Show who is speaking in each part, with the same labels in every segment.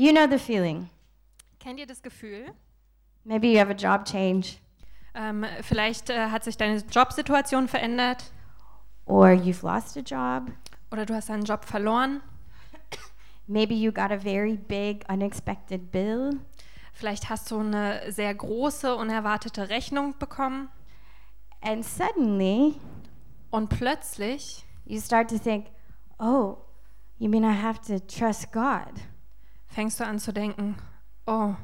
Speaker 1: You know the feeling.
Speaker 2: Kennt ihr das Gefühl?
Speaker 1: Maybe you have a job change,
Speaker 2: Ähm, vielleicht äh, hat sich deine Jobsituation verändert
Speaker 1: or you've lost a job.
Speaker 2: oder du hast deinen Job verloren.
Speaker 1: Maybe you got a very big, unexpected bill.
Speaker 2: Vielleicht hast du eine sehr große, unerwartete Rechnung bekommen
Speaker 1: And suddenly,
Speaker 2: und plötzlich
Speaker 1: you start to think, oh, you mean I have to trust God?
Speaker 2: Fängst du an zu denken, oh,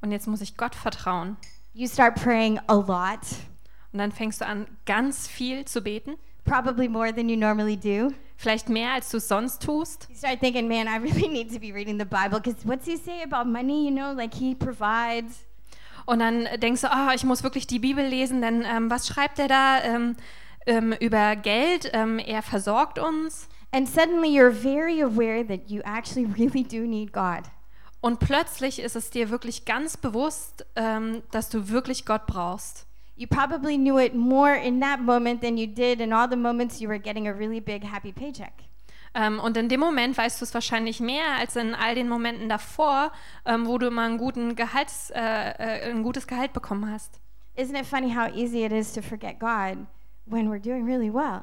Speaker 2: und jetzt muss ich Gott vertrauen.
Speaker 1: You start praying a lot,
Speaker 2: Und dann fängst du an, ganz viel zu beten,
Speaker 1: probably more than you normally do.
Speaker 2: vielleicht mehr, als du sonst tust.
Speaker 1: You start thinking, man, I really need to be reading the Bible because what's he say about money? You know, like he provides.
Speaker 2: Und dann denkst du, ah, ich muss wirklich die Bibel lesen, denn ähm, was schreibt er da ähm, ähm, über Geld? Ähm, er versorgt uns.
Speaker 1: And suddenly you're very aware that you actually really do need God.
Speaker 2: Und plötzlich ist es dir wirklich ganz bewusst, ähm, dass du wirklich Gott brauchst.
Speaker 1: You probably knew it more in that moment than you did in all the moments you were getting a really big happy paycheck.
Speaker 2: Ähm, und in dem Moment weißt du es wahrscheinlich mehr als in all den Momenten davor, ähm, wo du mal einen guten Gehalts, äh, äh, ein gutes Gehalt bekommen hast.
Speaker 1: Isn't it funny how easy it is to forget God when we're doing really well?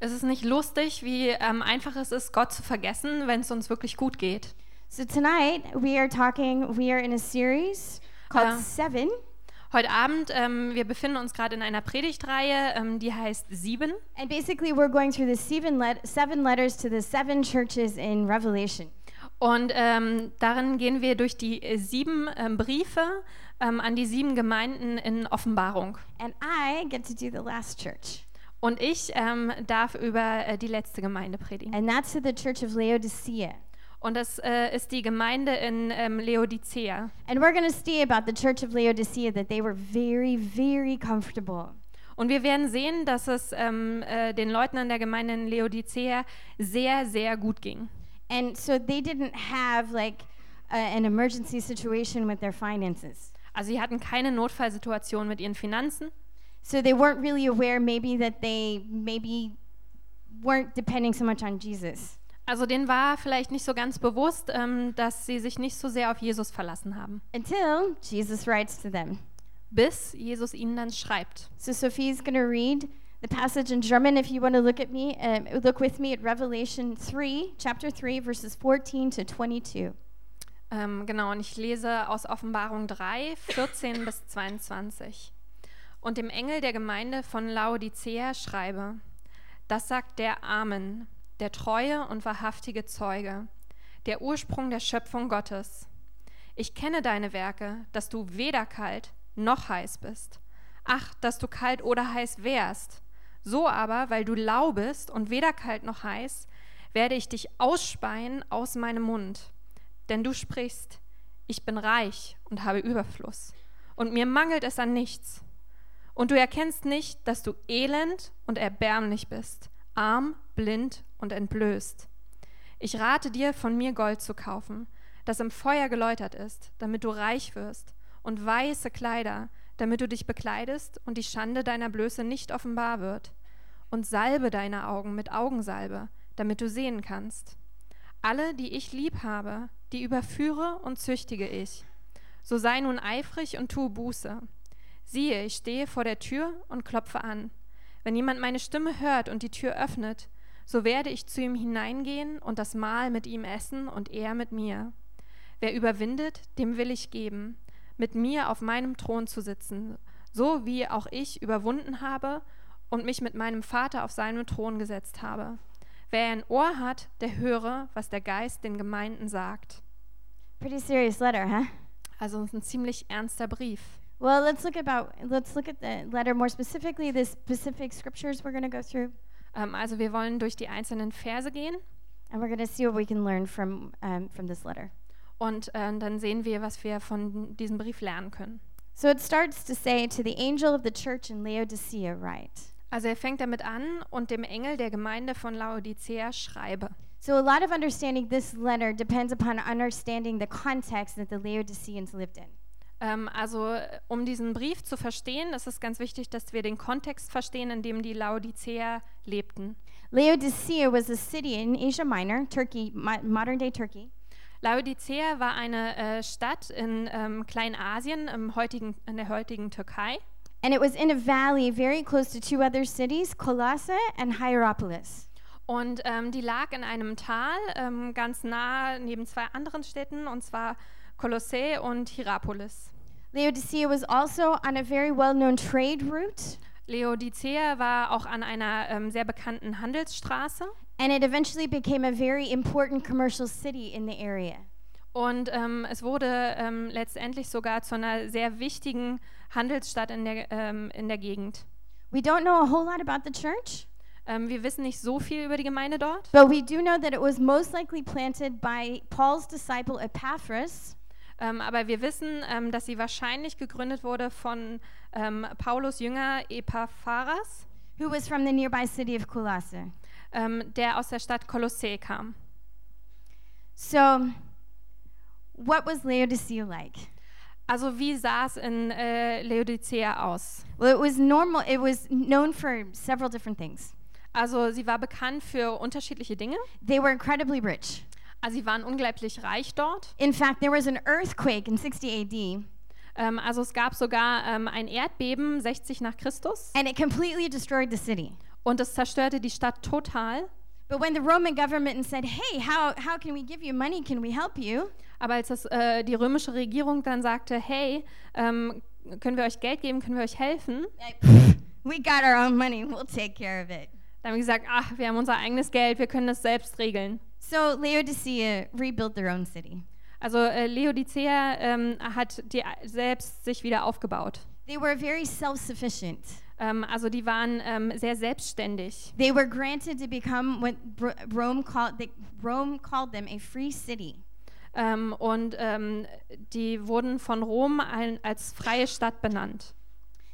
Speaker 2: Es ist nicht lustig, wie ähm, einfach es ist, Gott zu vergessen, wenn es uns wirklich gut geht.
Speaker 1: So tonight we are talking, we are in a series called
Speaker 2: Uh,
Speaker 1: Seven.
Speaker 2: Heute Abend, ähm, wir befinden uns gerade in einer Predigtreihe, ähm, die heißt Sieben.
Speaker 1: And basically we're going through the seven, let- seven letters to the seven churches in Revelation.
Speaker 2: Und ähm, darin gehen wir durch die äh, sieben ähm, Briefe ähm, an die sieben Gemeinden in Offenbarung.
Speaker 1: And I get to do the last church.
Speaker 2: Und ich ähm, darf über äh, die letzte Gemeinde predigen.
Speaker 1: And that's to the church of Laodicea.
Speaker 2: Und das äh, ist die Gemeinde in ähm, Laodicea.
Speaker 1: And we're going to see about the church of Laodicea that they were very, very comfortable.
Speaker 2: Und wir werden sehen, dass es ähm, äh, den Leuten an der Gemeinde in Laodicea sehr, sehr gut ging.
Speaker 1: And so they didn't have like a, an emergency situation with their finances.
Speaker 2: Also sie hatten keine Notfallsituation mit ihren Finanzen.
Speaker 1: So they weren't really aware maybe that they maybe weren't depending so much on Jesus.
Speaker 2: Also denen war vielleicht nicht so ganz bewusst, ähm, dass sie sich nicht so sehr auf Jesus verlassen haben.
Speaker 1: Until Jesus writes to them.
Speaker 2: Bis Jesus ihnen dann schreibt.
Speaker 1: So Sophie's going to read the passage in German if you want to look at me um, look with me at Revelation 3 chapter 3 verses 14 to 22.
Speaker 2: Ähm, genau, und ich lese aus Offenbarung 3, 14 bis 22. Und dem Engel der Gemeinde von Laodicea schreibe, das sagt der Amen, der treue und wahrhaftige Zeuge, der Ursprung der Schöpfung Gottes. Ich kenne deine Werke, dass du weder kalt noch heiß bist. Ach, dass du kalt oder heiß wärst. So aber, weil du lau bist und weder kalt noch heiß, werde ich dich ausspeien aus meinem Mund. Denn du sprichst, ich bin reich und habe Überfluss, und mir mangelt es an nichts. Und du erkennst nicht, dass du elend und erbärmlich bist, arm, blind und entblößt. Ich rate dir, von mir Gold zu kaufen, das im Feuer geläutert ist, damit du reich wirst, und weiße Kleider, damit du dich bekleidest und die Schande deiner Blöße nicht offenbar wird, und salbe deine Augen mit Augensalbe, damit du sehen kannst. Alle, die ich lieb habe, die überführe und züchtige ich. So sei nun eifrig und tue Buße. Siehe, ich stehe vor der Tür und klopfe an. Wenn jemand meine Stimme hört und die Tür öffnet, so werde ich zu ihm hineingehen und das Mahl mit ihm essen und er mit mir. Wer überwindet, dem will ich geben, mit mir auf meinem Thron zu sitzen, so wie auch ich überwunden habe und mich mit meinem Vater auf seinem Thron gesetzt habe. Wer ein Ohr hat, der höre, was der Geist den Gemeinden sagt.
Speaker 1: Pretty serious letter, huh?
Speaker 2: Also ein ziemlich ernster Brief.
Speaker 1: Well, let's look about let's look at the letter more specifically the specific scriptures we're going to go through
Speaker 2: Ähm, also wir wollen durch die einzelnen Verse gehen
Speaker 1: and we're going to see what we can learn from um, from this letter.
Speaker 2: und äh, dann sehen wir, was wir von diesem Brief lernen können.
Speaker 1: So it starts to say to the angel of the church in Laodicea write.
Speaker 2: Also er fängt damit an und dem Engel der Gemeinde von Laodicea schreibe.
Speaker 1: So a lot of understanding this letter depends upon understanding the context that the Laodiceans lived in.
Speaker 2: Ähm, also um diesen Brief zu verstehen, ist es ganz wichtig, dass wir den Kontext verstehen, in dem die Laodicea lebten.
Speaker 1: Laodicea was a city in Asia Minor, Turkey, mo- modern day Turkey.
Speaker 2: Laodicea war eine äh, Stadt in ähm, Kleinasien, im heutigen, in der heutigen Türkei.
Speaker 1: And it was in a valley very close to two other cities, Colossae and Hierapolis.
Speaker 2: Und ähm, die lag in einem Tal, ähm, ganz nah neben zwei anderen Städten, und zwar Kolossä und Hierapolis.
Speaker 1: Laodicea was also on a very well known trade route,
Speaker 2: Laodicea war auch an einer ähm, sehr bekannten Handelsstraße.
Speaker 1: and it eventually became a very important commercial city in the area.
Speaker 2: Und ähm, es wurde ähm, letztendlich sogar zu einer sehr wichtigen Handelsstadt in der, ähm, in der Gegend.
Speaker 1: We don't know a whole lot about the church,
Speaker 2: Ähm, wir wissen nicht so viel über die Gemeinde dort,
Speaker 1: but we do know that it was most likely planted by Paul's disciple Epaphras,
Speaker 2: ähm, aber wir wissen, ähm, dass sie wahrscheinlich gegründet wurde von ähm, Paulus Jünger Epapharas,
Speaker 1: who was from the nearby city of Colossae.
Speaker 2: ähm, der aus der Stadt Kolossä kam.
Speaker 1: So, what was Laodicea like?
Speaker 2: Also wie sah es in äh, Laodicea aus?
Speaker 1: Well, it was normal. It was known for several different things.
Speaker 2: Also sie war bekannt für unterschiedliche Dinge.
Speaker 1: They were incredibly rich.
Speaker 2: Also sie waren unglaublich reich dort.
Speaker 1: In fact, there was an earthquake in 60 AD,
Speaker 2: Ähm, also es gab sogar ähm, ein Erdbeben 60 nach Christus
Speaker 1: and it completely destroyed the city.
Speaker 2: und es zerstörte die Stadt total.
Speaker 1: But when the Roman government said, "Hey, how how can we give you money? Can we help you?"
Speaker 2: Aber als das, äh, die römische Regierung dann sagte, hey, ähm, können wir euch Geld geben, können wir euch helfen,
Speaker 1: Like, "Pfft, we got our own money. We'll take care of it.
Speaker 2: dann haben wir gesagt, ach, wir haben unser eigenes Geld, wir können das selbst regeln.
Speaker 1: So Laodicea rebuilt their own city.
Speaker 2: Also äh, Laodicea ähm, hat die selbst sich wieder aufgebaut.
Speaker 1: They were very self-sufficient.
Speaker 2: Ähm, also die waren ähm, sehr selbstständig.
Speaker 1: They were granted to become what Rome called they, Rome called them a free city.
Speaker 2: Ähm, und ähm, die wurden von Rom ein, als freie Stadt benannt.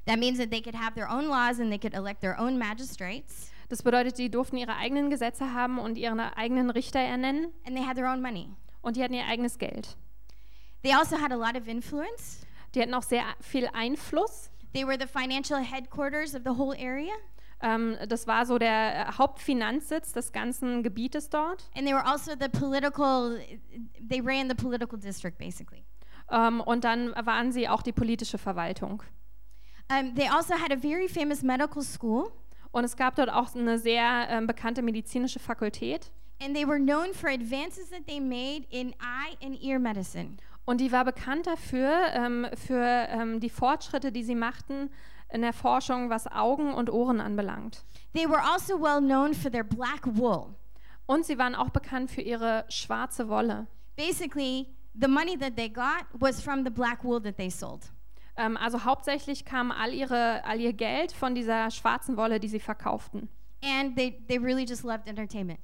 Speaker 1: That means that they could have their own laws and they could elect their own magistrates
Speaker 2: Das bedeutet, die durften ihre eigenen Gesetze haben und ihre eigenen Richter ernennen
Speaker 1: and they had their own money.
Speaker 2: und die hatten ihr eigenes Geld.
Speaker 1: They also had a lot of influence.
Speaker 2: Die hatten auch sehr viel Einfluss.
Speaker 1: They were the financial headquarters of the whole area
Speaker 2: Ähm, das war so der äh, Hauptfinanzsitz des ganzen Gebietes dort.
Speaker 1: and they were also the political they ran the political district basically.
Speaker 2: Ähm, und dann waren sie auch die politische Verwaltung.
Speaker 1: Um, they also had a very famous medical school
Speaker 2: Und es gab dort auch eine sehr ähm, bekannte medizinische Fakultät.
Speaker 1: and they were known for advances that they made in eye and ear medicine.
Speaker 2: Und die war bekannt dafür, ähm, für ähm, die Fortschritte, die sie machten in der Forschung, was Augen und Ohren anbelangt.
Speaker 1: They were also well known for their black wool.
Speaker 2: Und sie waren auch bekannt für ihre schwarze Wolle.
Speaker 1: Basically, the money that they got was from the black wool that they sold.
Speaker 2: Ähm, also hauptsächlich kam all, ihre, all ihr Geld von dieser schwarzen Wolle, die sie verkauften.
Speaker 1: And they, they really just loved entertainment.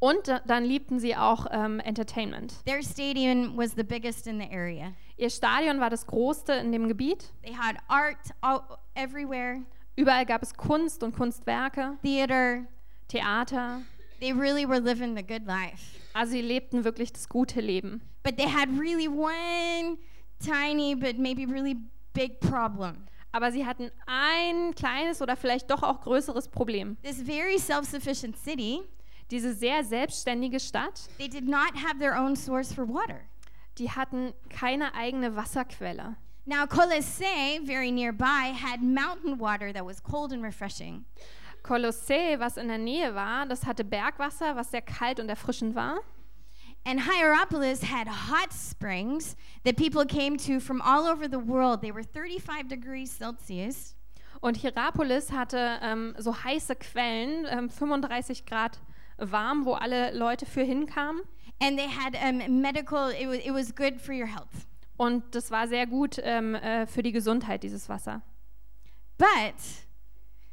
Speaker 2: Und da- dann liebten sie auch ähm, Entertainment.
Speaker 1: Their stadium was the biggest in the area.
Speaker 2: Ihr Stadion war das größte in dem Gebiet.
Speaker 1: They had art all, everywhere,
Speaker 2: Überall gab es Kunst und Kunstwerke,
Speaker 1: theater.
Speaker 2: Theater.
Speaker 1: They really were living the good life.
Speaker 2: Also sie lebten wirklich das gute Leben.
Speaker 1: But they had really one tiny but maybe really big problem.
Speaker 2: Aber sie hatten ein kleines oder vielleicht doch auch größeres Problem.
Speaker 1: This very self-sufficient city,
Speaker 2: Diese sehr selbstständige Stadt,
Speaker 1: they did not have their own source for water.
Speaker 2: die hatten keine eigene Wasserquelle.
Speaker 1: Now, Colossae, very nearby, had mountain water that was cold and refreshing.
Speaker 2: Kolossä, was in der Nähe war, das hatte Bergwasser, was sehr kalt und erfrischend war.
Speaker 1: And Hierapolis had hot springs that people came to from all over the world. They were 35 degrees Celsius.
Speaker 2: Und Hierapolis hatte ähm, so heiße Quellen, ähm, 35 Grad warm, wo alle Leute für hinkamen.
Speaker 1: And they had um, medical, it, wa- it was good for your health.
Speaker 2: Und das war sehr gut ähm, äh, für die Gesundheit, dieses Wasser.
Speaker 1: But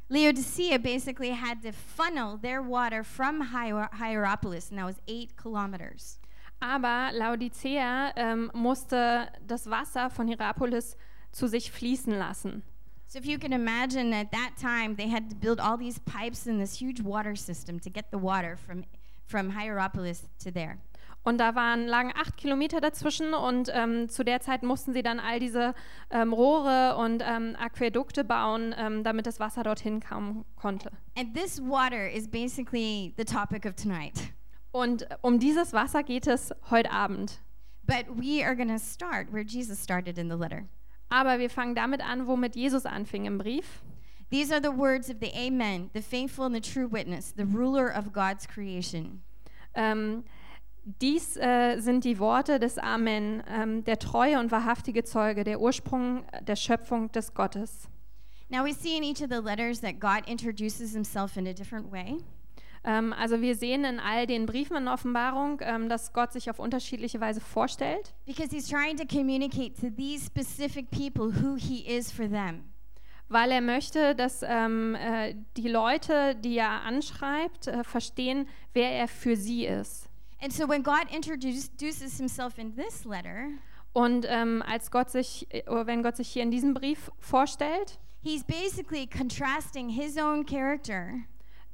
Speaker 1: Laodicea basically had to funnel their water from Hier- Hierapolis, and that was eight kilometers.
Speaker 2: Aber Laodicea ähm, musste das Wasser von Hierapolis zu sich fließen lassen.
Speaker 1: So if you can imagine at that time, they had to build all these pipes in this huge water system to get the water from, from Hierapolis to there.
Speaker 2: Und da waren, lagen acht Kilometer dazwischen und ähm, zu der Zeit mussten sie dann all diese ähm, Rohre und ähm, Aquädukte bauen, ähm, damit das Wasser dorthin kommen konnte.
Speaker 1: And this water is basically the topic of tonight.
Speaker 2: Und um dieses Wasser geht es heute Abend.
Speaker 1: But we are going to start where Jesus started in the letter.
Speaker 2: Aber wir fangen damit an, womit Jesus anfing im Brief.
Speaker 1: These are the words of the Amen, the faithful and the true witness, the ruler of God's creation.
Speaker 2: Ähm, dies äh, sind die Worte des Amen, ähm, der treue und wahrhaftige Zeuge, der Ursprung der Schöpfung des Gottes.
Speaker 1: Now we see in each of the letters that God introduces himself in a different way.
Speaker 2: Ähm, also wir sehen in all den Briefen in Offenbarung, ähm, dass Gott sich auf unterschiedliche Weise vorstellt,
Speaker 1: Because he's trying to communicate to these specific people who he is for them.
Speaker 2: weil er möchte, dass ähm, äh, die Leute, die er anschreibt, äh, verstehen, wer er für sie ist.
Speaker 1: And so when God introduces himself in this letter,
Speaker 2: Und ähm, als Gott sich, äh, wenn Gott sich hier in diesem Brief vorstellt,
Speaker 1: he's basically contrasting his own character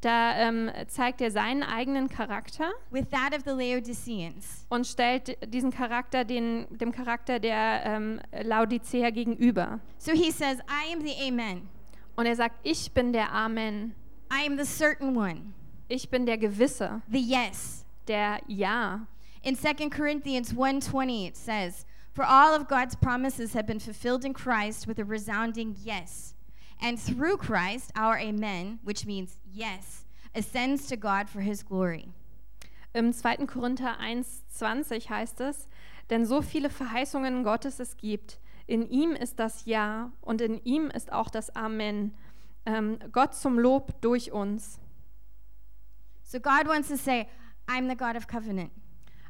Speaker 2: da ähm, zeigt er seinen eigenen Charakter
Speaker 1: with that of the Laodiceans.
Speaker 2: und stellt diesen Charakter den, dem Charakter der ähm, Laodicea gegenüber.
Speaker 1: So he says, I am the Amen.
Speaker 2: Und er sagt, ich bin der Amen,
Speaker 1: I am the certain one,
Speaker 2: ich bin der Gewisse,
Speaker 1: the yes.
Speaker 2: Der Ja.
Speaker 1: In 2 Corinthians 1:20 it says, "For all of God's promises have been fulfilled in Christ with a resounding yes. And through Christ our amen, which means yes, ascends to God for his glory."
Speaker 2: Im 2. Korinther 1,20 heißt es, denn so viele Verheißungen Gottes es gibt, in ihm ist das Ja und in ihm ist auch das Amen. Ähm, Gott zum Lob durch uns.
Speaker 1: So God wants to say, "I'm the God of covenant.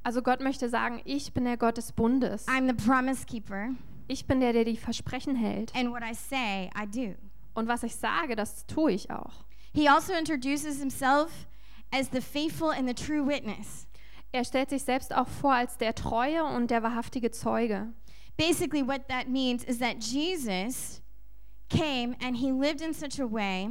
Speaker 2: Also Gott möchte sagen, ich bin der Gott des Bundes.
Speaker 1: I'm the promise keeper,
Speaker 2: Ich bin der, der die Versprechen hält.
Speaker 1: and what I say, I do."
Speaker 2: Und was ich sage, das tue ich auch.
Speaker 1: He also introduces himself as the faithful and the true witness.
Speaker 2: Er stellt sich selbst auch vor als der treue und der wahrhaftige Zeuge.
Speaker 1: Basically, what that means is that Jesus came and he lived in such a way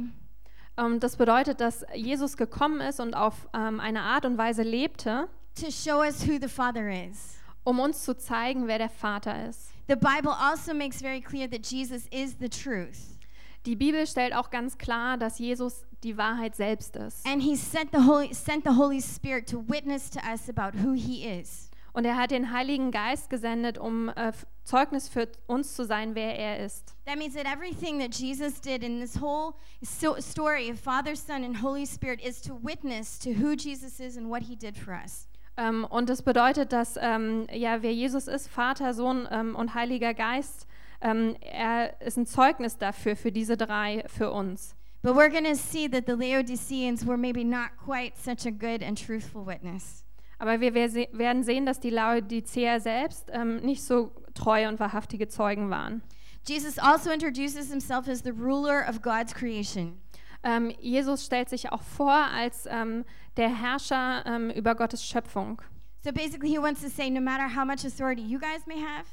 Speaker 2: Ähm, das bedeutet, dass Jesus gekommen ist und auf ähm, eine Art und Weise lebte,
Speaker 1: to show us who the Father is.
Speaker 2: um uns zu zeigen, wer der Vater ist.
Speaker 1: The Bible also makes very clear that Jesus is the truth.
Speaker 2: Die Bibel stellt auch ganz klar, dass Jesus die Wahrheit selbst ist.
Speaker 1: And he sent the Holy to witness to us about who he is.
Speaker 2: Und er hat den Heiligen Geist gesendet, um äh, Zeugnis für uns zu sein, wer er ist.
Speaker 1: That means that everything that Jesus did in this whole so- story of Father, Son, and Holy Spirit is to witness to who Jesus is and what he did for us.
Speaker 2: Ähm, und das bedeutet, dass ähm, ja, wer Jesus ist, Vater, Sohn ähm, und Heiliger Geist, er ist ein Zeugnis dafür, für diese drei, für uns.
Speaker 1: But we're going to see that the Laodiceans were maybe not quite such a good and truthful witness.
Speaker 2: Aber wir se- werden sehen, dass die Laodicea selbst nicht so treue und wahrhaftige Zeugen waren.
Speaker 1: Jesus also introduces himself as the ruler of God's creation.
Speaker 2: Ähm, Jesus stellt sich auch vor als ähm, der Herrscher ähm, über Gottes Schöpfung.
Speaker 1: So basically, he wants to say no matter how much authority you guys may have,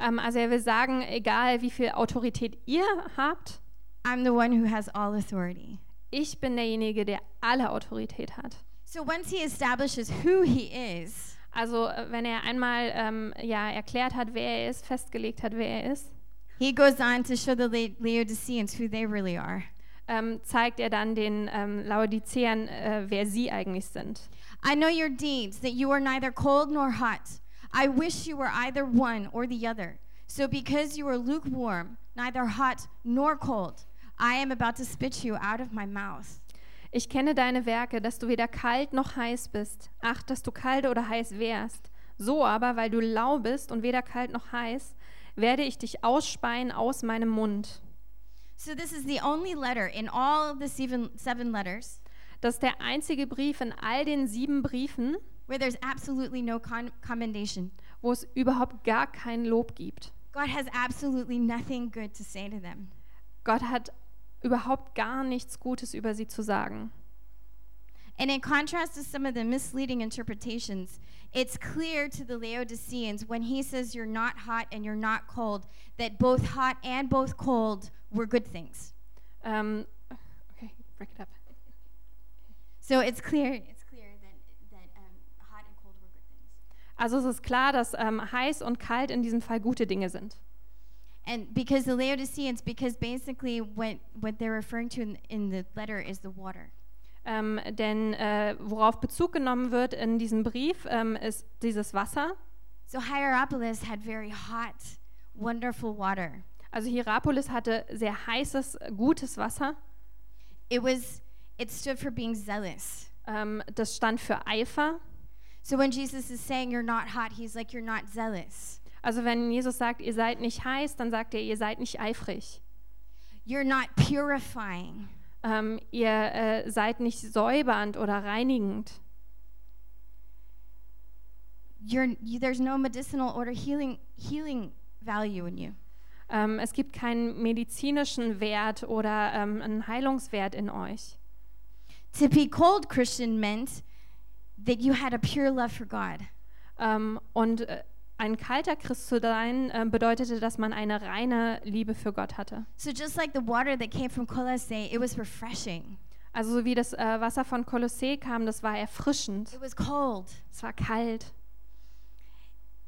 Speaker 2: Ähm, also er will sagen, egal wie viel Autorität ihr habt,
Speaker 1: I'm the one who has all authority.
Speaker 2: ich bin derjenige, der alle Autorität hat.
Speaker 1: So once he establishes who he is,
Speaker 2: Also wenn er einmal ähm, ja, erklärt hat, wer er ist, festgelegt hat, wer er ist,
Speaker 1: he goes on to show the La- Laodiceans who they really are.
Speaker 2: ähm, zeigt er dann den ähm, Laodiceern, äh, wer sie eigentlich sind.
Speaker 1: I know your deeds, that you are neither cold nor hot. I wish you were either one or the other. So because you are lukewarm, neither hot nor cold, I am about to spit you out of my mouth.
Speaker 2: Ich kenne deine Werke, dass du weder kalt noch heiß bist. Ach, dass du kalt oder heiß wärst. So aber, weil du lau bist und weder kalt noch heiß, werde ich dich ausspeien aus meinem Mund.
Speaker 1: So this is the only letter in all the seven, seven letters
Speaker 2: Das ist der einzige Brief in all den sieben Briefen,
Speaker 1: where there's absolutely no con- commendation.
Speaker 2: wo es überhaupt gar kein Lob gibt.
Speaker 1: God has absolutely nothing good to say to them.
Speaker 2: Gott hat überhaupt gar nichts Gutes über sie zu sagen.
Speaker 1: And in contrast to some of the misleading interpretations, it's clear to the Laodiceans when he says you're not hot and you're not cold, that both hot and both cold were good things.
Speaker 2: Ähm, okay, break it up.
Speaker 1: So it's clear, it's clear that, that um, hot and cold were good things.
Speaker 2: Also es ist klar, dass ähm, heiß und kalt in diesem Fall gute Dinge sind.
Speaker 1: And because the Laodiceans, because basically what, what they're referring to in, in the letter is the water.
Speaker 2: Ähm, denn äh, worauf Bezug genommen wird in diesem Brief, ähm, ist dieses Wasser.
Speaker 1: So Hierapolis had very hot, wonderful water.
Speaker 2: Also Hierapolis hatte sehr heißes, gutes Wasser.
Speaker 1: It was it stood for being zealous.
Speaker 2: Ähm, das stand für Eifer.
Speaker 1: So when Jesus is saying you're not hot, he's like you're not zealous.
Speaker 2: Also wenn Jesus sagt, ihr seid nicht heiß, dann sagt er, ihr seid nicht eifrig.
Speaker 1: You're not purifying.
Speaker 2: Ähm, ihr äh, seid nicht säubernd oder reinigend.
Speaker 1: You're, you, there's no medicinal or healing healing value in you.
Speaker 2: Ähm, es gibt keinen medizinischen Wert oder ähm, einen Heilungswert in euch.
Speaker 1: To be cold Christian meant that you had a pure love for God.
Speaker 2: Ähm, und äh, ein kalter Christ zu sein äh, bedeutete, dass man eine reine Liebe für Gott hatte.
Speaker 1: So just like the water that came from Colossae, it was refreshing.
Speaker 2: Also so wie das äh, Wasser von Kolossee kam, das war erfrischend.
Speaker 1: It was cold.
Speaker 2: Es war kalt.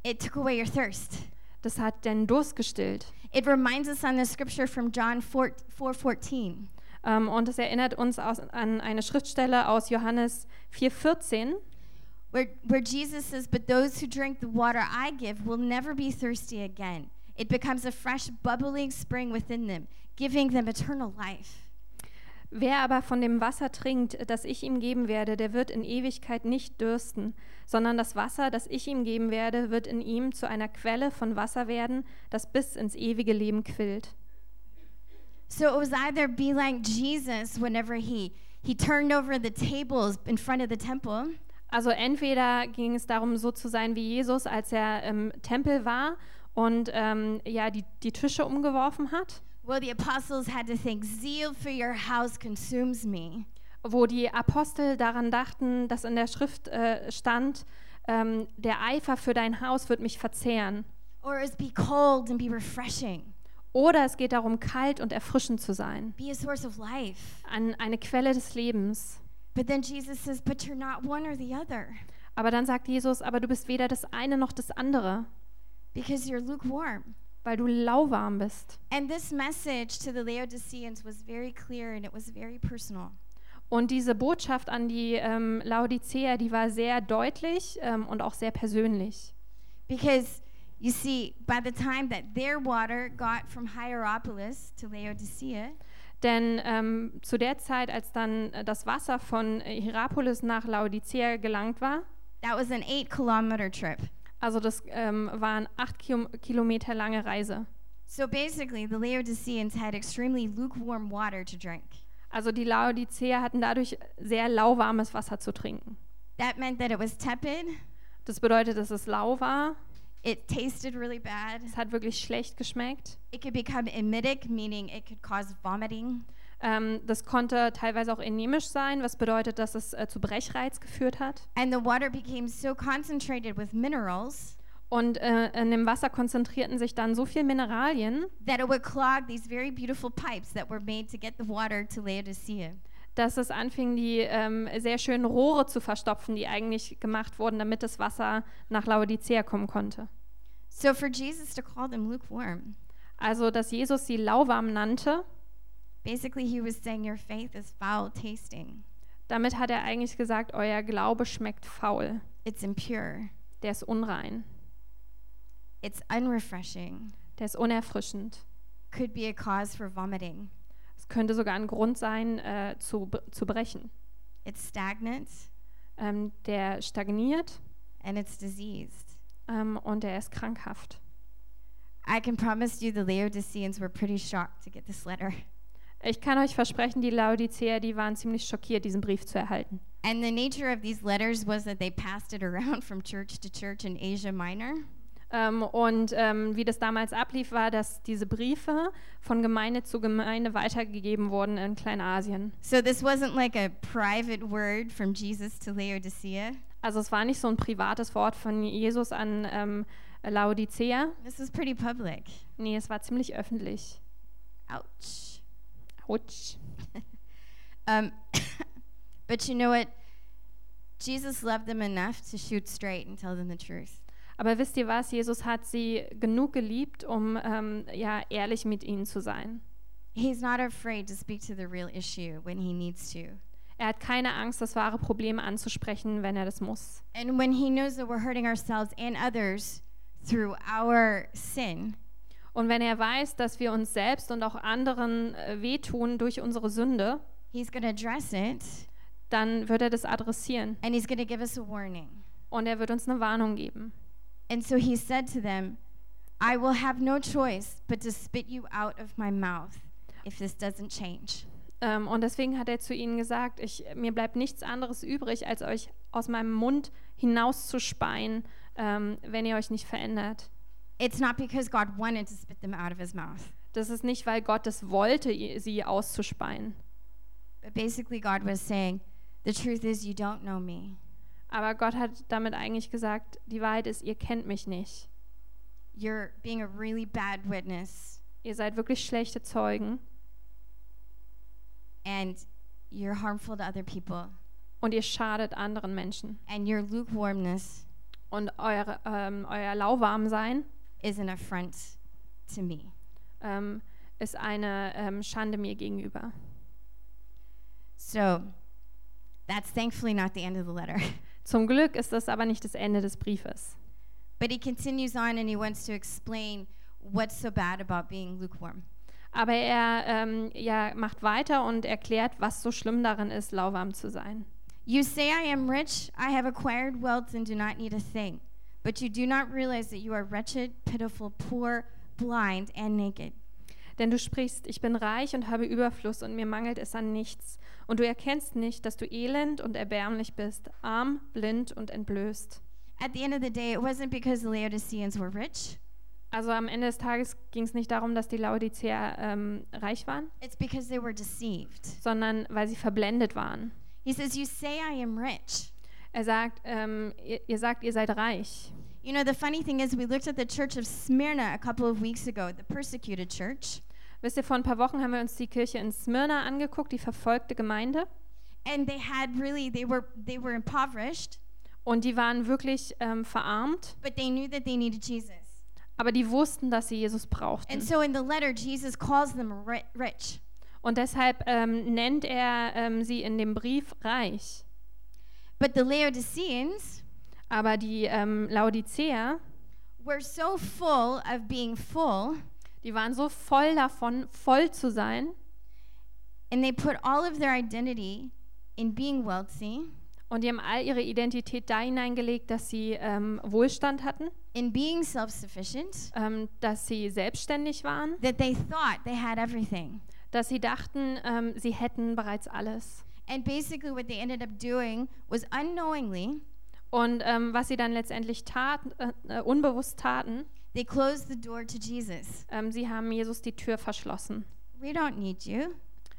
Speaker 1: It took away your thirst.
Speaker 2: Das hat den Durst gestillt.
Speaker 1: It reminds us on the scripture from John 4, 4:14.
Speaker 2: Ähm, und es erinnert uns aus, an eine Schriftstelle aus Johannes 4,14.
Speaker 1: Where, where Jesus says, But those who drink the water I give will never be thirsty again. It becomes a fresh, bubbling spring within them, giving them eternal life.
Speaker 2: Wer aber von dem Wasser trinkt, das ich ihm geben werde, der wird in Ewigkeit nicht dürsten, sondern das Wasser, das ich ihm geben werde, wird in ihm zu einer Quelle von Wasser werden, das bis ins ewige Leben quillt.
Speaker 1: So it was either be like Jesus whenever he, he turned over the tables in front of the temple,
Speaker 2: Also entweder ging es darum, so zu sein wie Jesus, als er im Tempel war und ähm, ja die, die Tische umgeworfen hat,
Speaker 1: well, the apostles had to think, Zeal for your house consumes me.
Speaker 2: wo die Apostel daran dachten, dass in der Schrift äh, stand, ähm, der Eifer für dein Haus wird mich verzehren.
Speaker 1: Or is be cold and be refreshing,
Speaker 2: Oder es geht darum, kalt und erfrischend zu sein,
Speaker 1: be a source of life.
Speaker 2: an eine Quelle des Lebens.
Speaker 1: But then Jesus says, But you're not one or the other
Speaker 2: Aber dann sagt Jesus, aber du bist weder das eine noch das andere,
Speaker 1: because you're lukewarm.
Speaker 2: weil du lauwarm bist.
Speaker 1: And this message to the Laodiceans was very clear and it was very personal.
Speaker 2: Und diese Botschaft an die ähm, Laodicea, die war sehr deutlich ähm, und auch sehr persönlich.
Speaker 1: Because you see, by the time that their water got from Hierapolis to Laodicea,
Speaker 2: Denn ähm, zu der Zeit, als dann äh, das Wasser von äh, Hierapolis nach Laodicea gelangt war,
Speaker 1: that was an eight kilometer trip.
Speaker 2: also das ähm, waren acht Kilo Kilometer lange Reise.
Speaker 1: So basically, the Laodiceans had extremely lukewarm water to drink.
Speaker 2: Also die Laodicea hatten dadurch sehr lauwarmes Wasser zu trinken.
Speaker 1: That meant that it was tepid,
Speaker 2: Das bedeutet, dass es lau war,
Speaker 1: it tasted really bad,
Speaker 2: es hat wirklich schlecht geschmeckt.
Speaker 1: it could become emetic, meaning it could cause vomiting.
Speaker 2: Ähm, das konnte teilweise auch anemisch sein, was bedeutet, dass es äh, zu Brechreiz geführt hat.
Speaker 1: And the water became so concentrated with minerals
Speaker 2: Und äh, in dem Wasser konzentrierten sich dann so viel Mineralien,
Speaker 1: that it would clog these very beautiful pipes that were made to get the water to Laodicea.
Speaker 2: Dass es anfing, die ähm, sehr schönen Rohre zu verstopfen, die eigentlich gemacht wurden, damit das Wasser nach Laodicea kommen konnte.
Speaker 1: So for Jesus to call them lukewarm,
Speaker 2: Also, dass Jesus sie lauwarm nannte,
Speaker 1: basically he was saying your faith is foul tasting.
Speaker 2: damit hat er eigentlich gesagt, euer Glaube schmeckt faul,
Speaker 1: It's impure.
Speaker 2: der ist unrein,
Speaker 1: It's unrefreshing.
Speaker 2: der ist unerfrischend.
Speaker 1: Could be a cause for vomiting.
Speaker 2: Könnte sogar ein Grund sein, äh, zu, zu brechen.
Speaker 1: It's stagnant
Speaker 2: Ähm, der stagniert
Speaker 1: and it's diseased.
Speaker 2: ähm, und er ist krankhaft.
Speaker 1: I can promise you the Laodiceans were pretty shocked to get this letter.
Speaker 2: Ich kann euch versprechen, die Laodicea, die waren ziemlich schockiert, diesen Brief zu erhalten.
Speaker 1: And the nature of these letters was that they passed it around from church to church in Asia Minor.
Speaker 2: Ähm, und ähm, wie das damals ablief, war, dass diese Briefe von Gemeinde zu Gemeinde weitergegeben wurden in Kleinasien.
Speaker 1: So this wasn't like a private word from Jesus to Laodicea.
Speaker 2: Also es war nicht so ein privates Wort von Jesus an ähm, Laodicea.
Speaker 1: This was pretty public.
Speaker 2: Nee, es war ziemlich öffentlich.
Speaker 1: Ouch.
Speaker 2: Autsch.
Speaker 1: Um, but you know what? Jesus loved them enough to shoot straight and tell them the truth.
Speaker 2: Aber wisst ihr was? Jesus hat sie genug geliebt, um ähm, ja, ehrlich mit ihnen zu sein.
Speaker 1: He's not afraid to speak to the real issue when he needs to.
Speaker 2: Er hat keine Angst, das wahre Problem anzusprechen, wenn er das muss.
Speaker 1: And when he knows that we're hurting ourselves and others through our sin,
Speaker 2: Und wenn er weiß, dass wir uns selbst und auch anderen äh, wehtun durch unsere Sünde,
Speaker 1: he's going to address it
Speaker 2: dann wird er das adressieren
Speaker 1: and he's going to give us a warning.
Speaker 2: und er wird uns eine Warnung geben.
Speaker 1: And so he said to them, I will have no choice but to spit you out of my mouth if this doesn't change.
Speaker 2: Ähm, und deswegen hat er zu ihnen gesagt, ich, mir bleibt nichts anderes übrig, als euch aus meinem Mund hinauszuspeien, ähm, wenn ihr euch nicht verändert.
Speaker 1: It's not because God wanted to spit them out of his mouth,
Speaker 2: Das ist nicht, weil Gott es wollte, sie auszuspeien.
Speaker 1: but basically, God was saying, The truth is, you don't know me.
Speaker 2: Aber Gott hat damit eigentlich gesagt, die Wahrheit ist, ihr kennt mich nicht.
Speaker 1: You're being a really bad witness,
Speaker 2: Ihr seid wirklich schlechte Zeugen
Speaker 1: and you're harmful to other people,
Speaker 2: und ihr schadet anderen Menschen.
Speaker 1: and your lukewarmness
Speaker 2: Und eure, ähm, euer Lauwarmsein
Speaker 1: is an affront to me.
Speaker 2: ähm, ist eine ähm, Schande mir gegenüber.
Speaker 1: So, that's thankfully not the end of the letter.
Speaker 2: Zum Glück ist das aber nicht das Ende des Briefes.
Speaker 1: But he continues on and he wants to explain what's so bad about being lukewarm.
Speaker 2: Aber er ähm, ja, macht weiter und erklärt, was so schlimm darin ist, lauwarm zu sein.
Speaker 1: You say, I am rich, I have acquired wealth, and do not need a thing. But you do not realize that you are wretched, pitiful, poor, blind, and naked.
Speaker 2: Denn du sprichst, ich bin reich und habe Überfluss und mir mangelt es an nichts. Und du erkennst nicht, dass du elend und erbärmlich bist, arm, blind und entblößt.
Speaker 1: At the end of the day, it wasn't because the Laodiceans were rich,
Speaker 2: Also am Ende des Tages ging es nicht darum, dass die Laodiceer ähm, reich waren,
Speaker 1: it's because they were deceived.
Speaker 2: sondern weil sie verblendet waren.
Speaker 1: He says, You say, I am rich.
Speaker 2: Er sagt, ähm, ihr, ihr sagt, ihr seid reich.
Speaker 1: You know, the funny thing is, we looked at the church of Smyrna a couple of weeks ago, the persecuted church,
Speaker 2: Wisst ihr, vor ein paar Wochen haben wir uns die Kirche in Smyrna angeguckt, die verfolgte Gemeinde.
Speaker 1: and they had really, they were, they were impoverished,
Speaker 2: Und die waren wirklich ähm, verarmt,
Speaker 1: but they knew that they needed Jesus.
Speaker 2: aber die wussten, dass sie Jesus
Speaker 1: And
Speaker 2: brauchten.
Speaker 1: so in the letter, Jesus calls them ri- rich.
Speaker 2: Und deshalb ähm, nennt er ähm, sie in dem Brief reich.
Speaker 1: But the Laodiceans
Speaker 2: Aber die ähm, Laodiceer,
Speaker 1: were so full of being full,
Speaker 2: die waren so voll davon, voll zu sein.
Speaker 1: and they put all of their identity in being wealthy,
Speaker 2: Und die haben all ihre Identität da hineingelegt, dass sie ähm, Wohlstand hatten,
Speaker 1: in being self sufficient,
Speaker 2: ähm, dass sie selbstständig waren,
Speaker 1: that they thought they had everything.
Speaker 2: dass sie dachten, ähm, sie hätten bereits alles.
Speaker 1: And basically, what they ended up doing was unknowingly,
Speaker 2: Und ähm, was sie dann letztendlich taten, äh, äh, unbewusst taten,
Speaker 1: they closed the door to Jesus.
Speaker 2: ähm, sie haben Jesus die Tür verschlossen.
Speaker 1: We don't need you.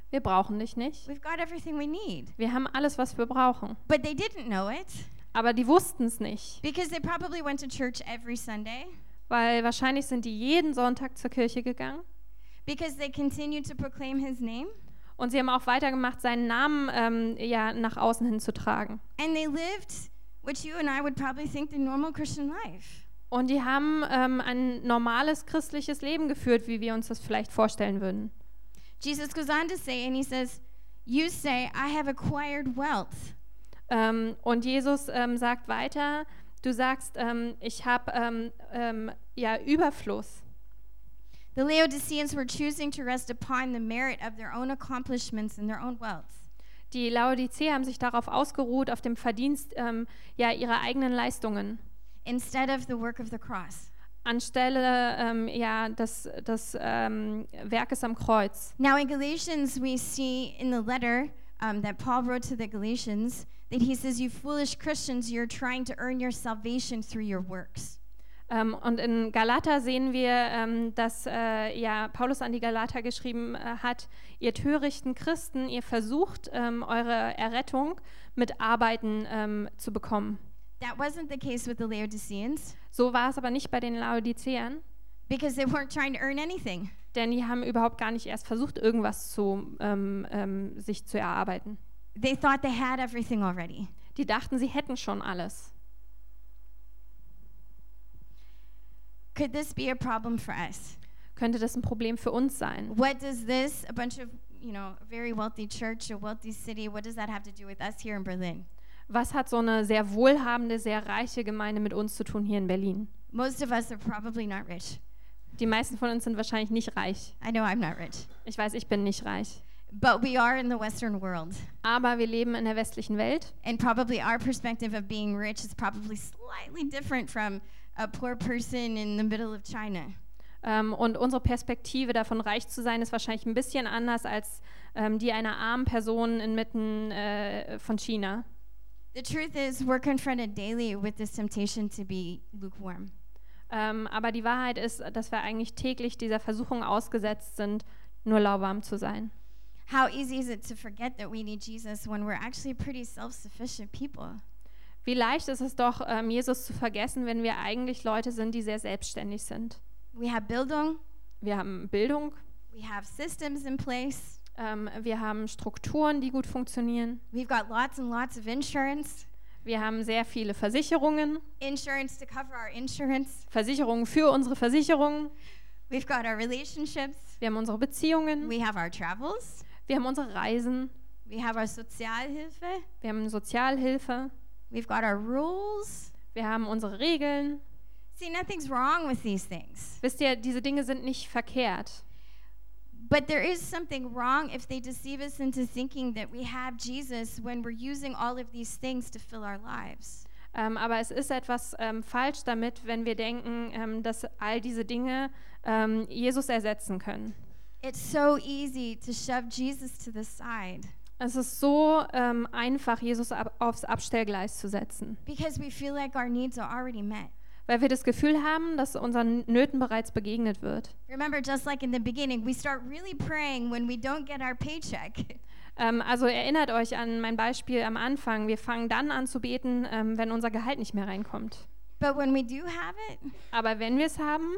Speaker 2: Wir brauchen dich nicht.
Speaker 1: We've got everything we need.
Speaker 2: Wir haben alles, was wir brauchen.
Speaker 1: But they didn't know it
Speaker 2: Aber die wussten es nicht,
Speaker 1: because they probably went to church every Sunday,
Speaker 2: weil wahrscheinlich sind die jeden Sonntag zur Kirche gegangen
Speaker 1: because they continued to proclaim his name,
Speaker 2: und sie haben auch weitergemacht, seinen Namen ähm, ja nach außen hin zu tragen.
Speaker 1: and they lived what you and I would probably think the normal Christian life.
Speaker 2: Und die haben ähm, ein normales christliches Leben geführt, wie wir uns das vielleicht vorstellen würden.
Speaker 1: Jesus goes on to say, and he says, You say, I have acquired wealth.
Speaker 2: Ähm, und Jesus ähm, sagt weiter, du sagst, ähm, ich habe ähm, ähm, ja Überfluss.
Speaker 1: The Laodiceans were choosing to rest upon the merit of their own accomplishments and their own wealth.
Speaker 2: Die Laodiceer haben sich darauf ausgeruht, auf dem Verdienst ja, ihrer eigenen Leistungen,
Speaker 1: instead of the work of the cross.
Speaker 2: anstelle ähm, ja, des, des ähm, Werkes am Kreuz.
Speaker 1: Now, in Galatians, we see in the letter um, that Paul wrote to the Galatians that he says, You foolish Christians, you're trying to earn your salvation through your works.
Speaker 2: Ähm, und in Galater sehen wir, ähm, dass äh, ja, Paulus an die Galater geschrieben äh, hat, ihr törichten Christen, ihr versucht, ähm, eure Errettung mit Arbeiten ähm, zu bekommen.
Speaker 1: That wasn't the case with the Laodiceans
Speaker 2: So war es aber nicht bei den Laodiceern,
Speaker 1: because they weren't trying to earn anything.
Speaker 2: denn die haben überhaupt gar nicht erst versucht, irgendwas zu, ähm, ähm, sich zu erarbeiten.
Speaker 1: They thought they had everything already.
Speaker 2: Die dachten, sie hätten schon alles.
Speaker 1: Could this be a problem for us?
Speaker 2: könnte das ein Problem für uns sein?
Speaker 1: What does this, a bunch of, you know, very wealthy church, a wealthy city, what does that have to do with us here in Berlin?
Speaker 2: Was hat so eine sehr wohlhabende, sehr reiche Gemeinde mit uns zu tun hier in Berlin?
Speaker 1: Most of us are probably not rich.
Speaker 2: Die meisten von uns sind wahrscheinlich nicht reich.
Speaker 1: I know I'm not rich.
Speaker 2: Ich weiß, ich bin nicht reich.
Speaker 1: But we are in the Western world.
Speaker 2: Aber wir leben in der westlichen Welt
Speaker 1: And probably our perspective of being rich is probably slightly different from a poor person in the middle of China.
Speaker 2: ähm, und unsere Perspektive davon, reich zu sein, ist wahrscheinlich ein bisschen anders als ähm, die einer armen Person inmitten äh, von China.
Speaker 1: The truth is, we're confronted daily with this temptation to be lukewarm.
Speaker 2: Ähm, aber die Wahrheit ist, dass wir eigentlich täglich dieser Versuchung ausgesetzt sind, nur lauwarm zu sein.
Speaker 1: How easy is it to forget that we need Jesus when we're actually pretty self sufficient people?
Speaker 2: Wie leicht ist es doch, ähm, Jesus zu vergessen, wenn wir eigentlich Leute sind, die sehr selbstständig sind.
Speaker 1: We have Bildung,
Speaker 2: Wir haben Bildung,
Speaker 1: we have systems in place,
Speaker 2: ähm, wir haben Strukturen, die gut funktionieren,
Speaker 1: we've got lots and lots of insurance,
Speaker 2: wir haben sehr viele Versicherungen,
Speaker 1: insurance to cover our insurance,
Speaker 2: Versicherungen für unsere Versicherungen,
Speaker 1: we've got our relationships,
Speaker 2: wir haben unsere Beziehungen,
Speaker 1: we have our travels,
Speaker 2: wir haben unsere Reisen,
Speaker 1: we have our Sozialhilfe,
Speaker 2: wir haben Sozialhilfe,
Speaker 1: we've got our rules.
Speaker 2: wir haben unsere Regeln.
Speaker 1: See, nothing's wrong with these things.
Speaker 2: Wisst ihr, diese Dinge sind nicht verkehrt.
Speaker 1: But there is something wrong if they deceive us into thinking that we have Jesus when we're using all of these things to fill our lives.
Speaker 2: Ähm, aber es ist etwas ähm, falsch damit, wenn wir denken, ähm, dass all diese Dinge ähm, Jesus ersetzen können.
Speaker 1: It's so easy to shove Jesus to the side
Speaker 2: Es ist so ähm, einfach, Jesus ab aufs Abstellgleis zu setzen,
Speaker 1: because we feel like our needs are already met.
Speaker 2: Weil wir das Gefühl haben, dass unseren Nöten bereits begegnet wird.
Speaker 1: Remember, just like in the beginning, we start really praying when we don't get our paycheck.
Speaker 2: Ähm, also erinnert euch an mein Beispiel am Anfang. Wir fangen dann an zu beten, ähm, wenn unser Gehalt nicht mehr reinkommt.
Speaker 1: But when we do have it,
Speaker 2: Aber wenn wir es haben,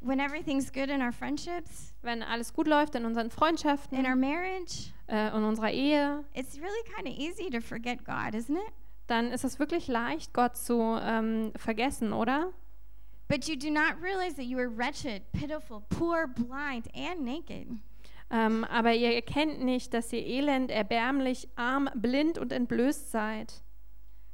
Speaker 1: when everything's good in our friendships,
Speaker 2: wenn alles gut läuft in unseren Freundschaften,
Speaker 1: in our marriage,
Speaker 2: äh, in unserer Ehe,
Speaker 1: it's really kind of easy to forget God, isn't it?
Speaker 2: Dann ist es wirklich leicht, Gott zu ähm, vergessen, oder?
Speaker 1: But you do not realize that you are wretched, pitiful, poor, blind, and naked.
Speaker 2: Ähm, aber ihr erkennt nicht, dass ihr elend, erbärmlich, arm, blind und entblößt seid.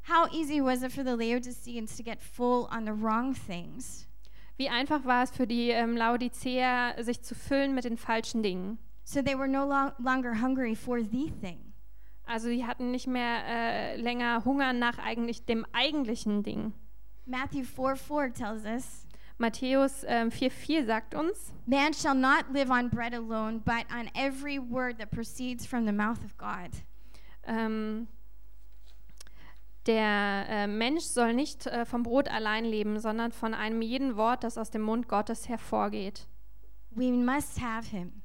Speaker 1: How easy was it for the Laodiceans to get full on the wrong things?
Speaker 2: Wie einfach war es für die ähm, Laodiceer, sich zu füllen mit den falschen Dingen.
Speaker 1: So they were no lo- longer hungry for the thing.
Speaker 2: Also sie hatten nicht mehr äh, länger Hunger nach eigentlich dem eigentlichen Ding.
Speaker 1: Matthew 4 4 tells us,
Speaker 2: Matthäus ähm, 4,4 sagt uns,
Speaker 1: Man shall not live on bread alone, but on every word that proceeds from the mouth of God.
Speaker 2: ähm, der äh, Mensch soll nicht äh, vom Brot allein leben, sondern von einem jeden Wort, das aus dem Mund Gottes hervorgeht.
Speaker 1: We must have him.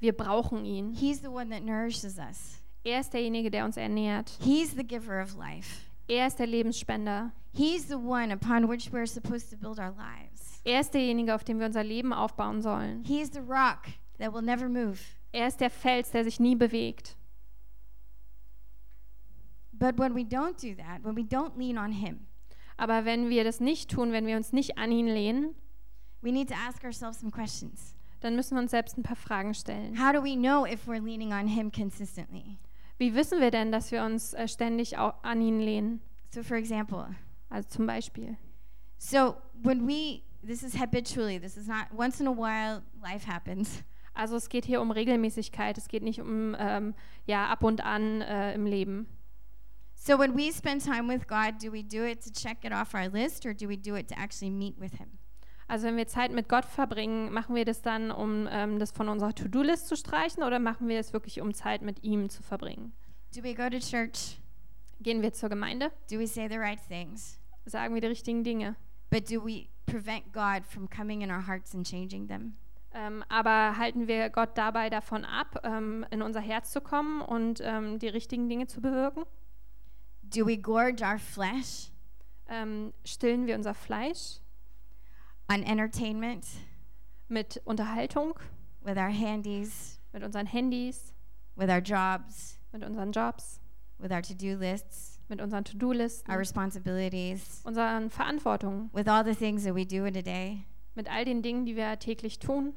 Speaker 2: Wir brauchen ihn.
Speaker 1: He's the one that nourishes us.
Speaker 2: Er ist derjenige, der uns ernährt.
Speaker 1: He's the giver of life.
Speaker 2: Er ist der Lebensspender.
Speaker 1: He's the one upon which we're supposed to build our lives.
Speaker 2: Er ist derjenige, auf dem wir unser Leben aufbauen sollen.
Speaker 1: He's the rock that will never move.
Speaker 2: Er ist der Fels, der sich nie bewegt.
Speaker 1: But when we don't do that, when we don't lean on him,
Speaker 2: Aber wenn wir das nicht tun, wenn wir uns nicht an ihn lehnen,
Speaker 1: we need to ask ourselves some questions.
Speaker 2: dann müssen wir uns selbst ein paar Fragen stellen.
Speaker 1: How do we know if we're leaning on him consistently?
Speaker 2: Wie wissen wir denn, dass wir uns äh, ständig an ihn lehnen?
Speaker 1: So, for example,
Speaker 2: Also zum Beispiel.
Speaker 1: so when we, this is habitually, this is not once in a while, life happens.
Speaker 2: Also es geht hier um Regelmäßigkeit, es geht nicht um ähm, ja ab und an äh, im Leben.
Speaker 1: So, when we spend time with God, do we do it to check it off our list or do we do it to actually meet with him?
Speaker 2: Also wenn wir Zeit mit Gott verbringen, machen wir das dann, um ähm, das von unserer To-Do-List zu streichen oder machen wir es wirklich, um Zeit mit ihm zu verbringen?
Speaker 1: Do we go to church?
Speaker 2: Gehen wir zur Gemeinde,
Speaker 1: Do we say the right things?
Speaker 2: sagen wir die richtigen Dinge,
Speaker 1: But do we prevent God from coming in our hearts and changing them?
Speaker 2: ähm, aber halten wir Gott dabei davon ab, ähm, in unser Herz zu kommen und ähm, die richtigen Dinge zu bewirken?
Speaker 1: Do we gorge our flesh
Speaker 2: Ähm, stillen wir unser Fleisch
Speaker 1: on entertainment
Speaker 2: mit Unterhaltung,
Speaker 1: with our handies,
Speaker 2: mit unseren Handys,
Speaker 1: with our jobs,
Speaker 2: mit unseren Jobs,
Speaker 1: with our to do lists,
Speaker 2: mit unseren To-Do-Listen,
Speaker 1: our responsibilities,
Speaker 2: unseren Verantwortungen,
Speaker 1: with all the things that we do in a day?
Speaker 2: mit all den Dingen, die wir täglich tun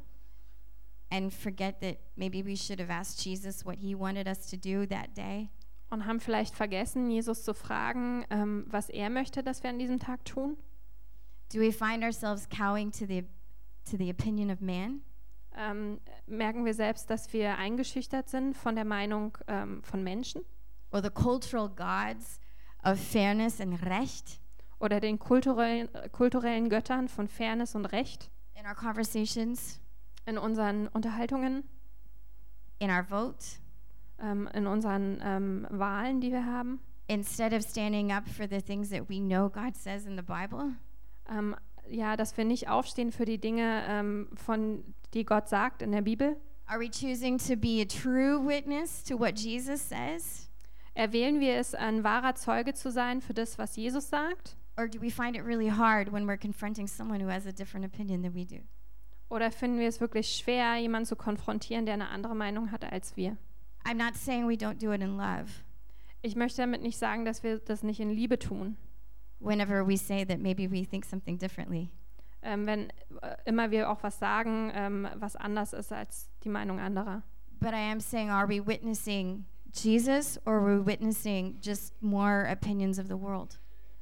Speaker 1: and forget that maybe we should have asked Jesus what he wanted us to do that day?
Speaker 2: und haben vielleicht vergessen, Jesus zu fragen, ähm, was er möchte, dass wir an diesem Tag tun?
Speaker 1: Do we find ourselves cowing to the to the opinion of man?
Speaker 2: Ähm, merken wir selbst, dass wir eingeschüchtert sind von der Meinung ähm, von Menschen
Speaker 1: Or the cultural gods of fairness and recht
Speaker 2: oder den kulturellen, kulturellen Göttern von Fairness und Recht
Speaker 1: in our conversations,
Speaker 2: in unseren Unterhaltungen,
Speaker 1: in our vote,
Speaker 2: ähm, in unseren ähm, Wahlen, die wir haben?
Speaker 1: instead of standing up for the things that we know God says in the Bible?
Speaker 2: Ähm, ja, dass wir nicht aufstehen für die Dinge, ähm, von die Gott sagt in der Bibel.
Speaker 1: Are we choosing to be a true witness to what Jesus says?
Speaker 2: Erwählen wir es, ein wahrer Zeuge zu sein für das, was Jesus sagt?
Speaker 1: Or do we find it really hard when we're confronting someone who has a different opinion than we do?
Speaker 2: Oder finden wir es wirklich schwer, jemanden zu konfrontieren, der eine andere Meinung hat als wir?
Speaker 1: I'm not saying we don't do it in love
Speaker 2: Ich möchte damit nicht sagen, dass wir das nicht in Liebe tun.
Speaker 1: Whenever we say that maybe we think something differently.
Speaker 2: Ähm, wenn äh, immer wir auch was sagen, ähm, was anders ist als die Meinung anderer.
Speaker 1: But I am saying, are we witnessing Jesus or are we witnessing just more opinions of the world?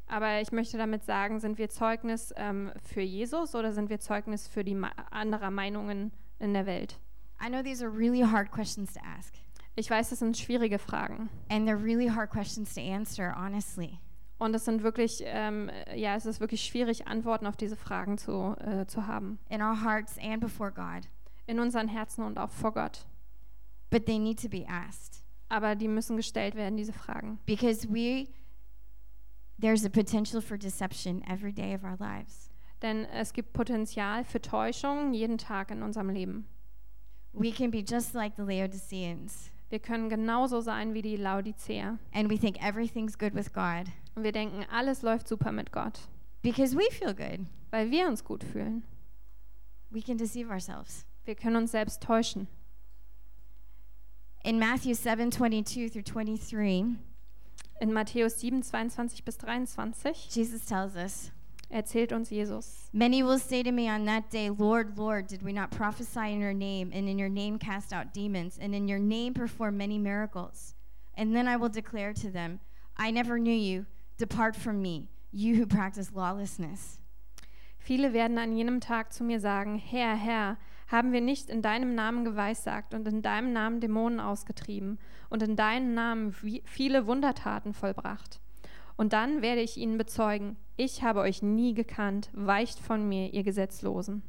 Speaker 2: Aber ich möchte damit sagen, sind wir Zeugnis ähm, für Jesus oder sind wir Zeugnis für die Ma anderer Meinungen in der Welt?
Speaker 1: I know these are really hard questions to ask,
Speaker 2: Ich weiß, das sind schwierige Fragen.
Speaker 1: and they're really hard questions to answer, honestly.
Speaker 2: Und es sind wirklich, ähm, ja, es ist wirklich schwierig, Antworten auf diese Fragen zu, äh, zu haben.
Speaker 1: In our hearts and before God.
Speaker 2: In unseren Herzen und auch vor Gott.
Speaker 1: But they need to be asked
Speaker 2: Aber die müssen gestellt werden, diese Fragen.
Speaker 1: because we, there's a potential for deception every day of our lives.
Speaker 2: Denn es gibt Potenzial für Täuschung jeden Tag in unserem Leben.
Speaker 1: We can be just like the Laodiceans,
Speaker 2: Wir können genauso sein wie die Laodicea.
Speaker 1: and we think everything's good with God
Speaker 2: Und wir denken, alles läuft super mit Gott,
Speaker 1: because we feel good.
Speaker 2: weil wir uns gut fühlen.
Speaker 1: We can deceive ourselves.
Speaker 2: Wir können uns selbst täuschen.
Speaker 1: In Matthew 7 22 through 23,
Speaker 2: In Matthäus 7, 22 bis 23
Speaker 1: Jesus tells us,
Speaker 2: erzählt uns Jesus.
Speaker 1: Many will say to me on that day, Lord, Lord, did we not prophesy in your name, and in your name cast out demons, and in your name perform many miracles? And then I will declare to them, I never knew you. Depart from me, you who practice lawlessness.
Speaker 2: Viele werden an jenem Tag zu mir sagen, Herr, Herr, haben wir nicht in deinem Namen geweissagt und in deinem Namen Dämonen ausgetrieben und in deinem Namen viele Wundertaten vollbracht? Und dann werde ich ihnen bezeugen, ich habe euch nie gekannt, weicht von mir, ihr Gesetzlosen.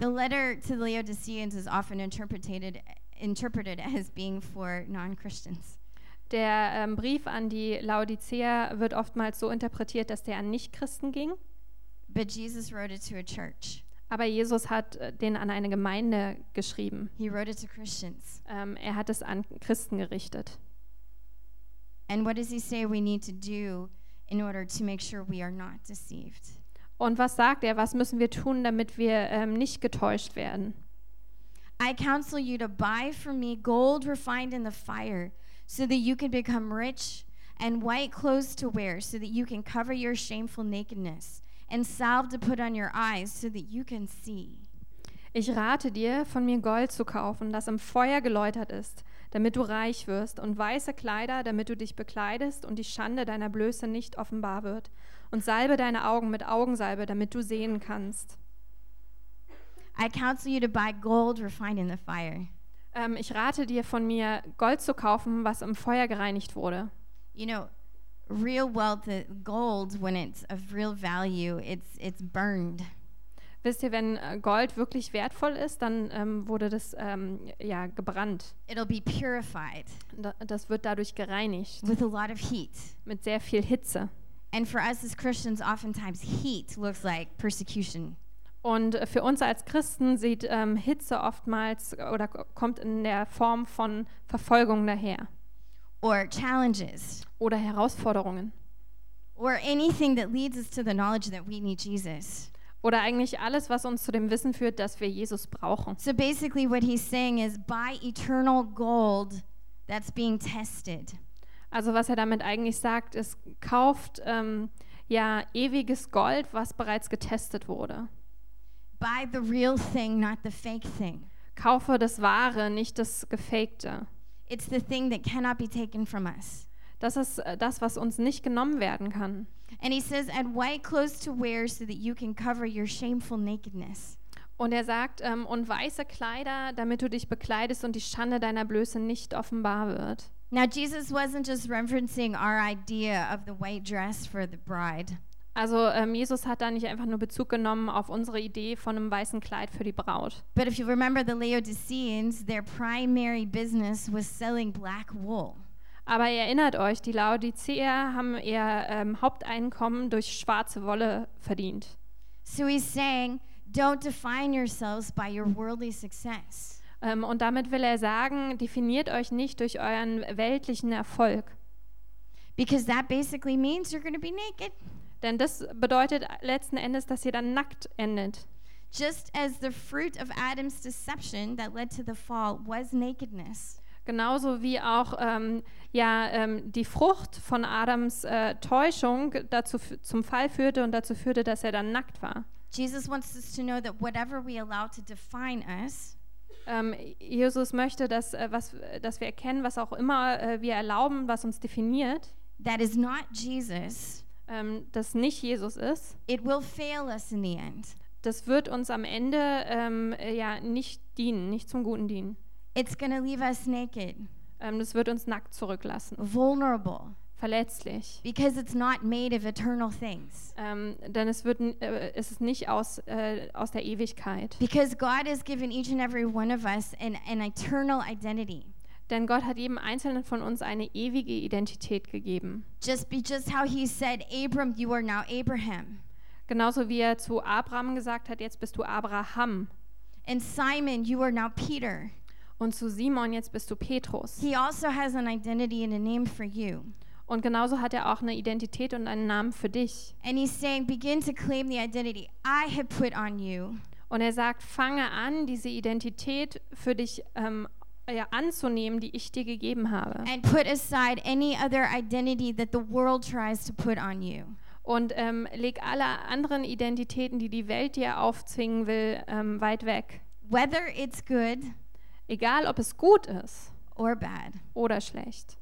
Speaker 1: The letter to the Laodiceans is often interpreted, interpreted as being for non Christians.
Speaker 2: Der ähm, Brief an die Laodicea wird oftmals so interpretiert, dass der an Nichtchristen ging,
Speaker 1: But Jesus wrote it to a church,
Speaker 2: aber Jesus hat äh, den an eine Gemeinde geschrieben.
Speaker 1: He wrote it to Christians.
Speaker 2: Ähm, er hat es an Christen gerichtet.
Speaker 1: And what does He say we need to do in order to make sure we are not deceived?
Speaker 2: Und was sagt er? Was müssen wir tun, damit wir ähm, nicht getäuscht werden?
Speaker 1: I counsel you to buy from me gold refined in the fire, so that you can become rich, and white clothes to wear, so that you can cover your shameful nakedness, and salve to put on your eyes, so that you can see.
Speaker 2: Ich rate dir, von mir Gold zu kaufen, das im Feuer geläutert ist, damit du reich wirst, und weiße Kleider, damit du dich bekleidest und die Schande deiner Blöße nicht offenbar wird, und salbe deine Augen mit Augensalbe, damit du sehen kannst.
Speaker 1: I counsel you to buy gold refined in the fire.
Speaker 2: Ähm, ich rate dir, von mir Gold zu kaufen, was im Feuer gereinigt wurde.
Speaker 1: You know, real wealth, uh, gold, when it's of real value, it's it's burned.
Speaker 2: Wisst ihr, wenn äh, Gold wirklich wertvoll ist, dann ähm, wurde das ähm, ja, gebrannt.
Speaker 1: It'll be purified
Speaker 2: Da- Das wird dadurch gereinigt
Speaker 1: with a lot of heat.
Speaker 2: mit sehr viel Hitze.
Speaker 1: And for us as Christians, oftentimes heat looks like persecution.
Speaker 2: Und für uns als Christen sieht ähm, Hitze oftmals oder kommt in der Form von Verfolgung daher
Speaker 1: or challenges
Speaker 2: oder Herausforderungen
Speaker 1: or anything that leads us to the knowledge that we need Jesus.
Speaker 2: oder eigentlich alles, was uns zu dem Wissen führt, dass wir Jesus brauchen.
Speaker 1: So basically, what he's saying is buy eternal gold that's being tested.
Speaker 2: Also was er damit eigentlich sagt, ist, kauft ähm, ja ewiges Gold, was bereits getestet wurde.
Speaker 1: Buy the real thing, not the fake thing.
Speaker 2: Kaufe das Wahre, nicht das Gefakte.
Speaker 1: It's the thing that cannot be taken from us.
Speaker 2: Das ist äh, das, was uns nicht genommen werden kann.
Speaker 1: And he says, add white clothes to wear so that you can cover your shameful nakedness.
Speaker 2: Und er sagt, ähm, und weiße Kleider, damit du dich bekleidest und die Schande deiner Blöße nicht offenbar wird.
Speaker 1: Now, Jesus wasn't just referencing our idea of the white dress for the bride.
Speaker 2: Also ähm, Jesus hat da nicht einfach nur Bezug genommen auf unsere Idee von einem weißen Kleid für die Braut.
Speaker 1: But if you remember the Laodiceans, their primary business was selling black wool.
Speaker 2: Aber ihr erinnert euch, die Laodiceer haben ihr ähm, Haupteinkommen durch schwarze Wolle verdient.
Speaker 1: So he's saying, don't define yourselves by your worldly success.
Speaker 2: Ähm, und damit will er sagen, definiert euch nicht durch euren weltlichen Erfolg.
Speaker 1: Because that basically means you're going to be naked.
Speaker 2: Denn das bedeutet letzten Endes, dass ihr dann nackt endet.
Speaker 1: Just as the fruit of Adam's deception that led to the fall was nakedness.
Speaker 2: Genauso wie auch ähm, ja, ähm, die Frucht von Adams äh, Täuschung dazu, zum Fall führte und dazu führte, dass er dann nackt war.
Speaker 1: Jesus wants us to know that whatever we allow to define us,
Speaker 2: Ähm, Jesus möchte, dass, äh, was, dass wir erkennen, was auch immer äh, wir erlauben, was uns definiert,
Speaker 1: that is not Jesus,
Speaker 2: ähm, das nicht Jesus ist.
Speaker 1: it will fail us in the end.
Speaker 2: Das wird uns am Ende ähm, äh, ja nicht dienen, nicht zum Guten dienen.
Speaker 1: It's to leave us naked,
Speaker 2: Ähm, das wird uns nackt zurücklassen,
Speaker 1: vulnerable,
Speaker 2: verletzlich.
Speaker 1: because it's not made of eternal things.
Speaker 2: Ähm, denn es, wird, n- äh, es ist nicht aus, äh, aus der Ewigkeit.
Speaker 1: Because God has given each and every one of us an, an eternal identity.
Speaker 2: Denn Gott hat jedem Einzelnen von uns eine ewige Identität gegeben.
Speaker 1: Just be just how he said, Abram, you are now Abraham.
Speaker 2: Genauso wie er zu Abraham gesagt hat, jetzt bist du Abraham.
Speaker 1: And Simon, you are now Peter.
Speaker 2: Und zu Simon, jetzt bist du Petrus.
Speaker 1: He also has an identity and a name for you.
Speaker 2: Und genauso hat er auch eine Identität und einen Namen für dich.
Speaker 1: And he's saying, begin to claim the identity I have put on you.
Speaker 2: Und er sagt, fange an, diese Identität für dich ähm, ja, anzunehmen, die ich dir gegeben habe.
Speaker 1: And put aside any other identity that the world tries to put on you.
Speaker 2: Und ähm, leg alle anderen Identitäten, die die Welt dir aufzwingen will, ähm, weit weg.
Speaker 1: Whether it's good
Speaker 2: Egal, ob es gut ist
Speaker 1: or bad.
Speaker 2: oder schlecht.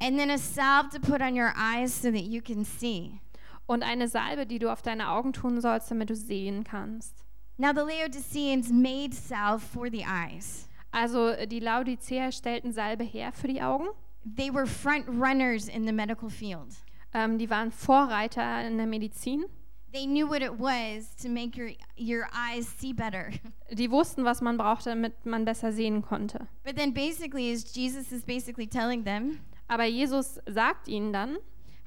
Speaker 1: And then a salve to put on your eyes so that you can see.
Speaker 2: Und eine Salbe, die du auf deine Augen tun sollst, damit du sehen kannst.
Speaker 1: Now, the Laodiceans made salve for the eyes.
Speaker 2: Also äh, die Laodiceer stellten Salbe her für die Augen.
Speaker 1: They were front runners in the medical field.
Speaker 2: Ähm, die waren Vorreiter in der Medizin.
Speaker 1: They knew what it was to make your, your eyes see better.
Speaker 2: Die wussten, was man brauchte, damit man besser sehen konnte.
Speaker 1: But then basically, is Jesus is basically telling them,
Speaker 2: Aber Jesus sagt ihnen dann,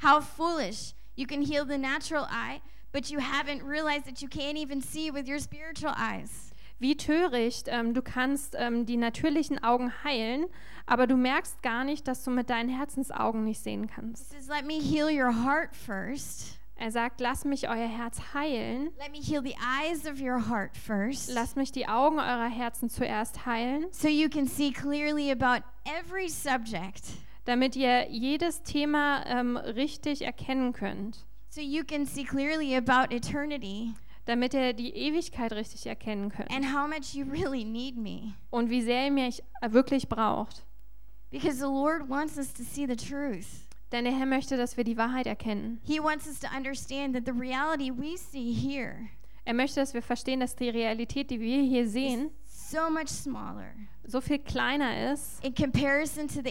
Speaker 1: how foolish. You can heal the natural eye, but you haven't realized that you can't even see with your spiritual eyes.
Speaker 2: Wie töricht, ähm, du kannst ähm, die natürlichen Augen heilen, aber du merkst gar nicht, dass du mit deinen Herzensaugen nicht sehen
Speaker 1: He
Speaker 2: kannst.
Speaker 1: says, let me heal your heart first.
Speaker 2: Er sagt, lass mich euer Herz heilen,
Speaker 1: Let me heal the eyes of your heart first.
Speaker 2: lasst mich die Augen eurer Herzen zuerst heilen,
Speaker 1: So you can see clearly about every subject.
Speaker 2: damit ihr jedes Thema ähm, richtig erkennen könnt,
Speaker 1: So you can see clearly about eternity
Speaker 2: damit ihr die Ewigkeit richtig erkennen könnt
Speaker 1: and how much you really need me.
Speaker 2: und wie sehr ihr mich wirklich braucht.
Speaker 1: Because the Lord wants us to see the truth.
Speaker 2: Denn der Herr möchte, dass wir die Wahrheit erkennen.
Speaker 1: He wants us to understand that the reality we see here
Speaker 2: Er möchte, dass wir verstehen, dass die Realität, die wir hier sehen,
Speaker 1: so much smaller
Speaker 2: so viel kleiner ist
Speaker 1: in comparison to the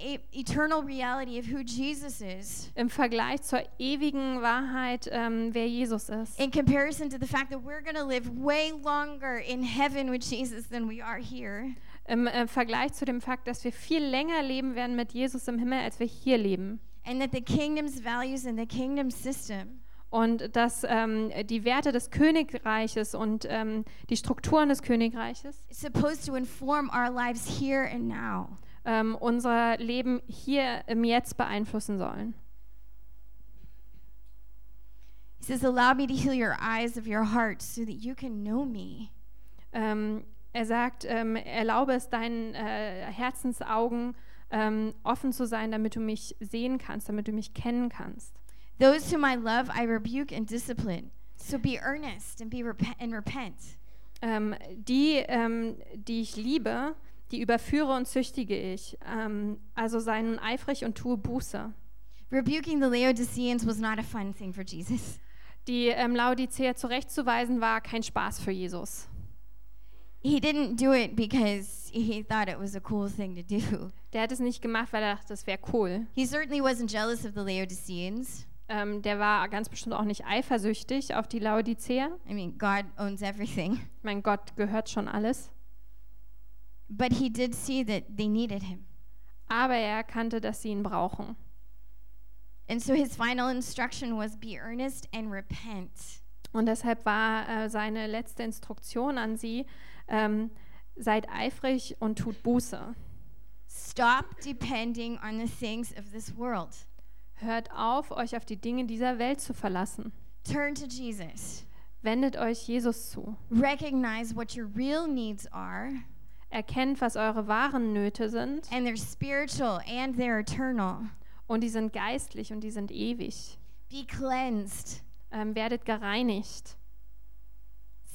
Speaker 1: e- eternal reality of who Jesus is.
Speaker 2: im Vergleich zur ewigen Wahrheit, ähm, wer Jesus ist.
Speaker 1: In comparison to the fact that we're going to live way longer in heaven with Jesus than we are here.
Speaker 2: Im äh, Vergleich zu dem Fakt, dass wir viel länger leben werden mit Jesus im Himmel, als wir hier leben.
Speaker 1: And that the kingdom's values and the kingdom system
Speaker 2: Und dass ähm, die Werte des Königreiches und ähm, die Strukturen des Königreiches
Speaker 1: is supposed to inform our lives here and now.
Speaker 2: ähm, unser Leben hier im Jetzt beeinflussen sollen.
Speaker 1: He says, Allow me to heal your eyes of your heart so that you can know me.
Speaker 2: Ähm, er sagt, ähm, erlaube es deinen äh, Herzensaugen ähm, offen zu sein, damit du mich sehen kannst, damit du mich kennen kannst.
Speaker 1: Those whom I love, I rebuke and discipline. So be earnest and be repe- and repent.
Speaker 2: Ähm, die, ähm, die ich liebe, die überführe und züchtige ich. Ähm, also sei nun eifrig und tue Buße.
Speaker 1: Rebuking the Laodiceans was not a fun thing for Jesus.
Speaker 2: Die ähm, Laodicea zurechtzuweisen war kein Spaß für Jesus.
Speaker 1: He didn't do it because he thought it was a cool thing to do.
Speaker 2: Der hat es nicht gemacht, weil er dachte, das wäre cool.
Speaker 1: He certainly wasn't jealous of the Laodiceans.
Speaker 2: Ähm, der war ganz bestimmt auch nicht eifersüchtig auf die Laodicea.
Speaker 1: I mean, God owns everything.
Speaker 2: Mein Gott gehört schon alles.
Speaker 1: But he did see that they needed him.
Speaker 2: Aber er erkannte, dass sie ihn brauchen.
Speaker 1: And so his final instruction was be earnest and repent.
Speaker 2: Und deshalb war äh, seine letzte Instruktion an sie, ähm, seid eifrig und tut Buße.
Speaker 1: Stop depending on the things of this world.
Speaker 2: Hört auf, euch auf die Dinge dieser Welt zu verlassen.
Speaker 1: Turn to Jesus.
Speaker 2: Wendet euch Jesus zu.
Speaker 1: Recognize what your real needs are,
Speaker 2: Erkennt, was eure wahren Nöte sind.
Speaker 1: and they're spiritual and they're eternal.
Speaker 2: Und die sind geistlich und die sind ewig.
Speaker 1: Be cleansed.
Speaker 2: Ähm, werdet gereinigt.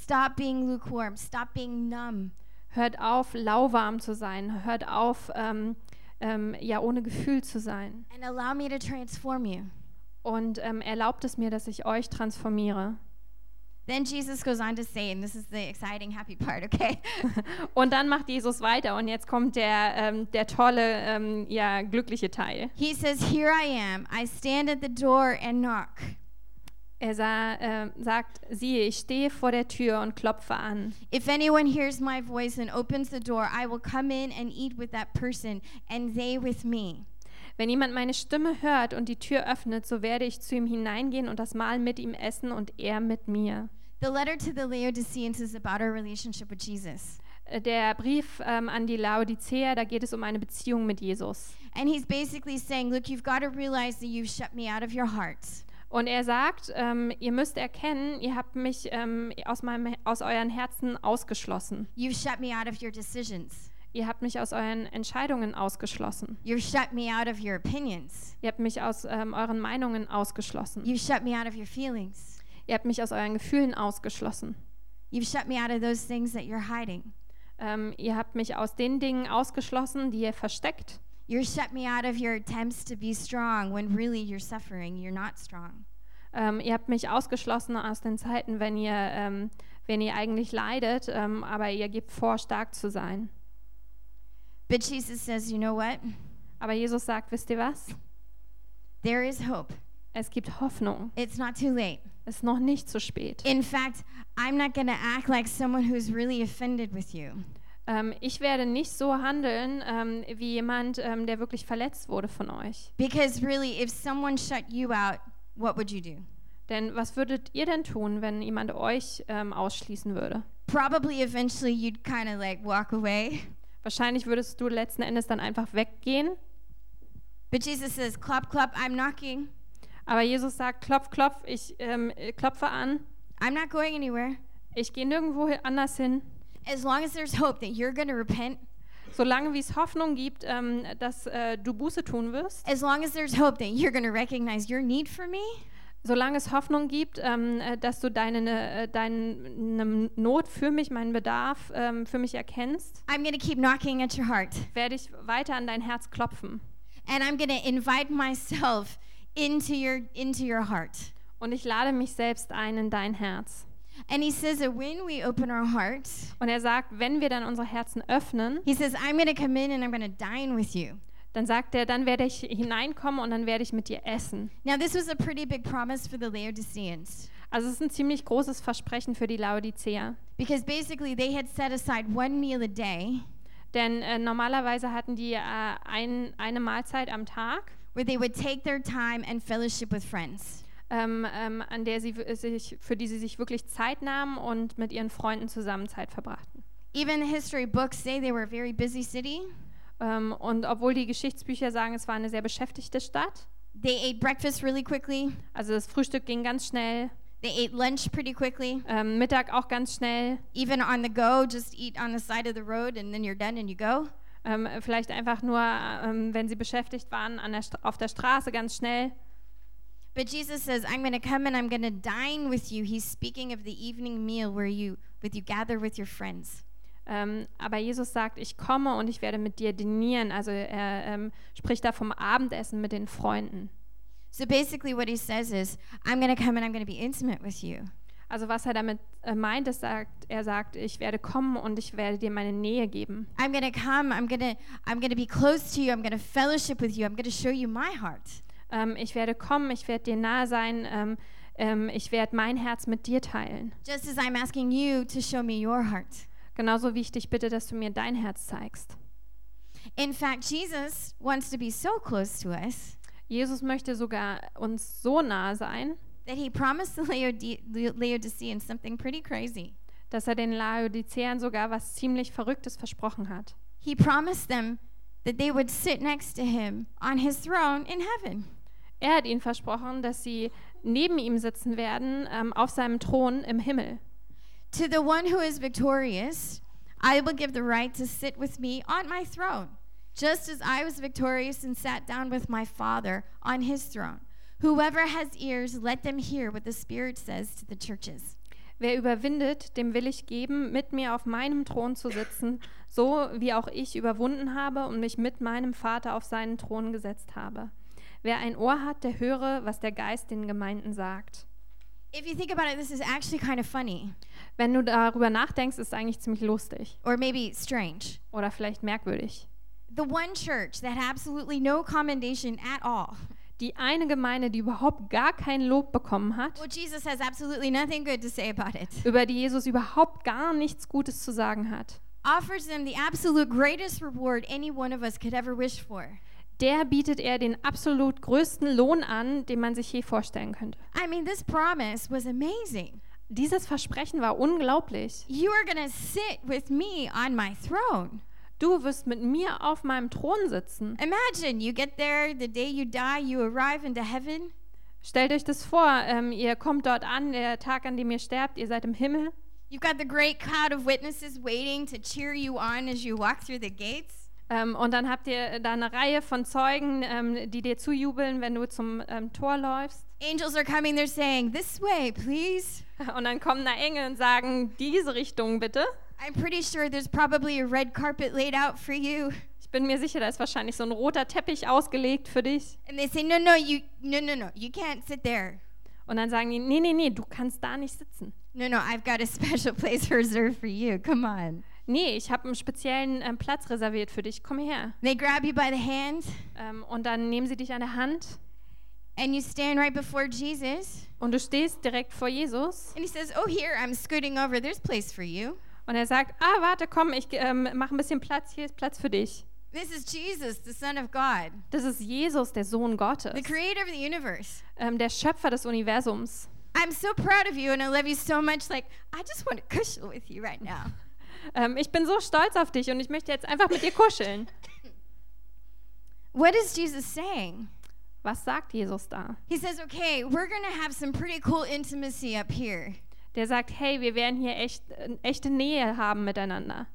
Speaker 1: Stop being lukewarm. Stop being numb.
Speaker 2: Hört auf, lauwarm zu sein. Hört auf, ähm, ähm, ja, ohne Gefühl zu sein.
Speaker 1: And allow me to transform you.
Speaker 2: Und ähm, erlaubt es mir, dass ich euch transformiere.
Speaker 1: Then Jesus goes on to say, and this is the exciting, happy part, okay?
Speaker 2: Und dann macht Jesus weiter und jetzt kommt der, ähm, der tolle, ähm, ja, glückliche Teil.
Speaker 1: he says, Here I am. I stand at the door and knock.
Speaker 2: Er sah, äh, sagt, siehe, ich stehe vor der Tür und klopfe an.
Speaker 1: If anyone hears my voice and opens the door, I will come in and eat with that person, and they with me.
Speaker 2: Wenn jemand meine Stimme hört und die Tür öffnet, so werde ich zu ihm hineingehen und das Mahl mit ihm essen und er mit mir.
Speaker 1: The letter to the Laodiceans is about our relationship with Jesus.
Speaker 2: Äh, Der Brief ähm, an die Laodicea, da geht es um eine Beziehung mit Jesus.
Speaker 1: And he's basically saying, Look, you've got to realize that you've shut me out of your heart.
Speaker 2: Und er sagt, ähm, ihr müsst erkennen, ihr habt mich ähm, aus, meinem, aus euren Herzen ausgeschlossen.
Speaker 1: You've shut me out of your decisions.
Speaker 2: Ihr habt mich aus euren Entscheidungen ausgeschlossen.
Speaker 1: You've shut me out of your opinions.
Speaker 2: Ihr habt mich aus ähm, euren Meinungen ausgeschlossen.
Speaker 1: You've shut me out of your feelings.
Speaker 2: Ihr habt mich aus euren Gefühlen ausgeschlossen.
Speaker 1: You've shut me out of those things that you're hiding.
Speaker 2: Ähm, ihr habt mich aus den Dingen ausgeschlossen, die ihr versteckt.
Speaker 1: You're shut me out of your attempts to be strong when really you're suffering. You're not strong.
Speaker 2: Ähm, ihr habt mich ausgeschlossen aus den Zeiten, wenn ihr, ähm, wenn ihr eigentlich leidet, ähm, aber ihr gebt vor, stark zu sein.
Speaker 1: But Jesus says, You know what?
Speaker 2: Aber Jesus sagt, wisst ihr was?
Speaker 1: There is hope.
Speaker 2: Es gibt Hoffnung.
Speaker 1: It's not too late.
Speaker 2: Es ist noch nicht zu spät.
Speaker 1: In fact, I'm not going to act like someone who's really offended with you.
Speaker 2: Ähm, ich werde nicht so handeln ähm, wie jemand, ähm, der wirklich verletzt wurde von euch.
Speaker 1: Because really, if someone shut you out, what would you do?
Speaker 2: Denn was würdet ihr denn tun, wenn jemand euch ähm, ausschließen würde?
Speaker 1: Probably eventually you'd kind of like walk away.
Speaker 2: Wahrscheinlich würdest du letzten Endes dann einfach weggehen.
Speaker 1: But Jesus says, Clap, clap, I'm knocking.
Speaker 2: Aber Jesus sagt, klopf, klopf, ich ähm, äh, klopfe an.
Speaker 1: I'm not going anywhere.
Speaker 2: Ich gehe nirgendwo anders hin.
Speaker 1: As long as there's hope that you're going to repent,
Speaker 2: Solange wie es Hoffnung gibt, ähm, dass äh, du Buße tun wirst,
Speaker 1: as long as there's hope that you're going to recognize your need for me,
Speaker 2: solange es Hoffnung gibt, ähm, äh, dass du deine, äh, deine ne Not für mich, meinen Bedarf ähm, für mich erkennst,
Speaker 1: I'm going to keep knocking at your heart.
Speaker 2: werde ich weiter an dein Herz klopfen.
Speaker 1: And I'm going to invite myself into your into your heart.
Speaker 2: Und ich lade mich selbst ein in dein Herz.
Speaker 1: And he says that when we open our heart,
Speaker 2: Und er sagt, wenn wir dann unsere Herzen öffnen,
Speaker 1: he says, I'm going to come in and I'm going to dine with you.
Speaker 2: dann sagt er, dann werde ich hineinkommen und dann werde ich mit dir essen.
Speaker 1: Now, this was a pretty big promise for the Laodiceans
Speaker 2: Also es ist ein ziemlich großes Versprechen für die Laodicea.
Speaker 1: because basically they had set aside one meal a day
Speaker 2: Denn äh, normalerweise hatten die äh, ein, eine Mahlzeit am Tag,
Speaker 1: where they would take their time and fellowship with friends.
Speaker 2: Ähm, ähm, an der sie w- sich, für die sie sich wirklich Zeit nahmen und mit ihren Freunden zusammen Zeit verbrachten.
Speaker 1: Even history books say they were a very busy city.
Speaker 2: Ähm, und obwohl die Geschichtsbücher sagen, es war eine sehr beschäftigte Stadt,
Speaker 1: They ate breakfast really quickly.
Speaker 2: also das Frühstück ging ganz schnell,
Speaker 1: They ate lunch pretty quickly.
Speaker 2: ähm, Mittag auch ganz schnell,
Speaker 1: Even on the go, just eat on the side of the road and then you're done and you go.
Speaker 2: ähm, vielleicht einfach nur, wenn sie beschäftigt waren, an der auf der Straße ganz schnell.
Speaker 1: But Jesus says, I'm going to come and I'm going to dine with you. He's speaking of the evening meal where you, with you gather with your friends.
Speaker 2: Ähm, aber Jesus sagt, ich komme und ich werde mit dir dinieren. Also er ähm, spricht da vom Abendessen mit den Freunden.
Speaker 1: So basically, what he says is, I'm going to come and I'm going to be intimate with you.
Speaker 2: Also was er damit äh, meint, ist, sagt, er sagt, ich werde kommen und ich werde dir meine Nähe geben.
Speaker 1: I'm to come. I'm to I'm going to be close to you. I'm going to fellowship with you. I'm going to show you my heart.
Speaker 2: Ähm, ich werde kommen, ich werde dir nahe sein, ähm, ähm, ich werde mein Herz mit dir teilen.
Speaker 1: Just as I'm asking you to show me your heart.
Speaker 2: Genauso wie ich dich bitte, dass du mir dein Herz zeigst.
Speaker 1: In fact, Jesus wants to be so close to us
Speaker 2: Jesus möchte sogar uns so nahe sein,
Speaker 1: that he promised the Laode- the Laodiceans something pretty crazy.
Speaker 2: dass er den Laodiceern sogar was ziemlich Verrücktes versprochen hat.
Speaker 1: He promised them that they would sit next to him on his throne in heaven.
Speaker 2: Er hat ihnen versprochen, dass sie neben ihm sitzen werden, ähm, auf seinem Thron im Himmel.
Speaker 1: To the one who is victorious, I will give the right to sit with me on my throne, just as I was victorious and sat down with my Father on his throne. Whoever has ears, let them hear what the Spirit says to the churches.
Speaker 2: Wer überwindet, dem will ich geben, mit mir auf meinem Thron zu sitzen, so wie auch ich überwunden habe und mich mit meinem Vater auf seinen Thron gesetzt habe. Wer ein Ohr hat, der höre, was der Geist den Gemeinden sagt.
Speaker 1: If you think about it, this is actually kind of funny,
Speaker 2: Wenn du darüber nachdenkst, ist es eigentlich ziemlich lustig
Speaker 1: or maybe strange.
Speaker 2: oder vielleicht merkwürdig.
Speaker 1: The one church that had absolutely no commendation at all,
Speaker 2: Die eine Gemeinde, die überhaupt gar kein Lob bekommen hat,
Speaker 1: well, Jesus has absolutely nothing good to say about it,
Speaker 2: über die Jesus überhaupt gar nichts Gutes zu sagen hat,
Speaker 1: offers them the absolute greatest reward any one of us could ever wish for.
Speaker 2: Der bietet er den absolut größten Lohn an, den man sich je vorstellen könnte.
Speaker 1: I mean, this promise was amazing.
Speaker 2: Dieses Versprechen war unglaublich.
Speaker 1: You are to sit with me on my throne.
Speaker 2: Du wirst mit mir auf meinem Thron sitzen.
Speaker 1: Imagine you get there the day you die, you arrive into heaven.
Speaker 2: Stellt euch das vor, ähm, ihr kommt dort an, der Tag, an dem ihr sterbt, ihr seid im Himmel.
Speaker 1: You've got the great cloud of witnesses waiting to cheer you on as you walk through the gates.
Speaker 2: Ähm, und dann habt ihr da eine Reihe von Zeugen, ähm, die dir zujubeln, wenn du zum ähm, Tor läufst.
Speaker 1: Angels are coming, they're saying, This way, please.
Speaker 2: Und dann kommen da Engel und sagen, diese Richtung bitte.
Speaker 1: I'm pretty sure there's probably a red carpet laid out for you.
Speaker 2: Ich bin mir sicher, da ist wahrscheinlich so ein roter Teppich ausgelegt für dich.
Speaker 1: And they say, No, no, you, no, no, no, you can't sit there.
Speaker 2: Und dann sagen die, nee, nee, nee, du kannst da nicht sitzen.
Speaker 1: No, no, I've got a special place reserved for you. Come on.
Speaker 2: Nee, ich habe einen speziellen ähm, Platz reserviert für dich. Komm her.
Speaker 1: They grab you by the hand
Speaker 2: Ähm, und dann nehmen sie dich an der Hand
Speaker 1: and you stand right before Jesus.
Speaker 2: und du stehst direkt vor Jesus.
Speaker 1: And he says, Oh, here, I'm scooting over. There's place for you.
Speaker 2: Und er sagt, ah, warte, komm, ich ähm, mache ein bisschen Platz, hier ist Platz für dich.
Speaker 1: This is Jesus, the Son of God,
Speaker 2: Das ist Jesus, der Sohn Gottes,
Speaker 1: the creator of the universe.
Speaker 2: ähm, der Schöpfer des Universums.
Speaker 1: I'm so proud of you and I love you so much. Like, I just want to kuschel with you right now.
Speaker 2: Ähm, ich bin so stolz auf dich und ich möchte jetzt einfach mit dir kuscheln.
Speaker 1: What is Jesus saying?
Speaker 2: Was sagt Jesus da?
Speaker 1: He says, Okay, we're going to have some pretty cool intimacy up here.
Speaker 2: Der sagt, hey, wir werden hier echt, äh, echte Nähe haben miteinander.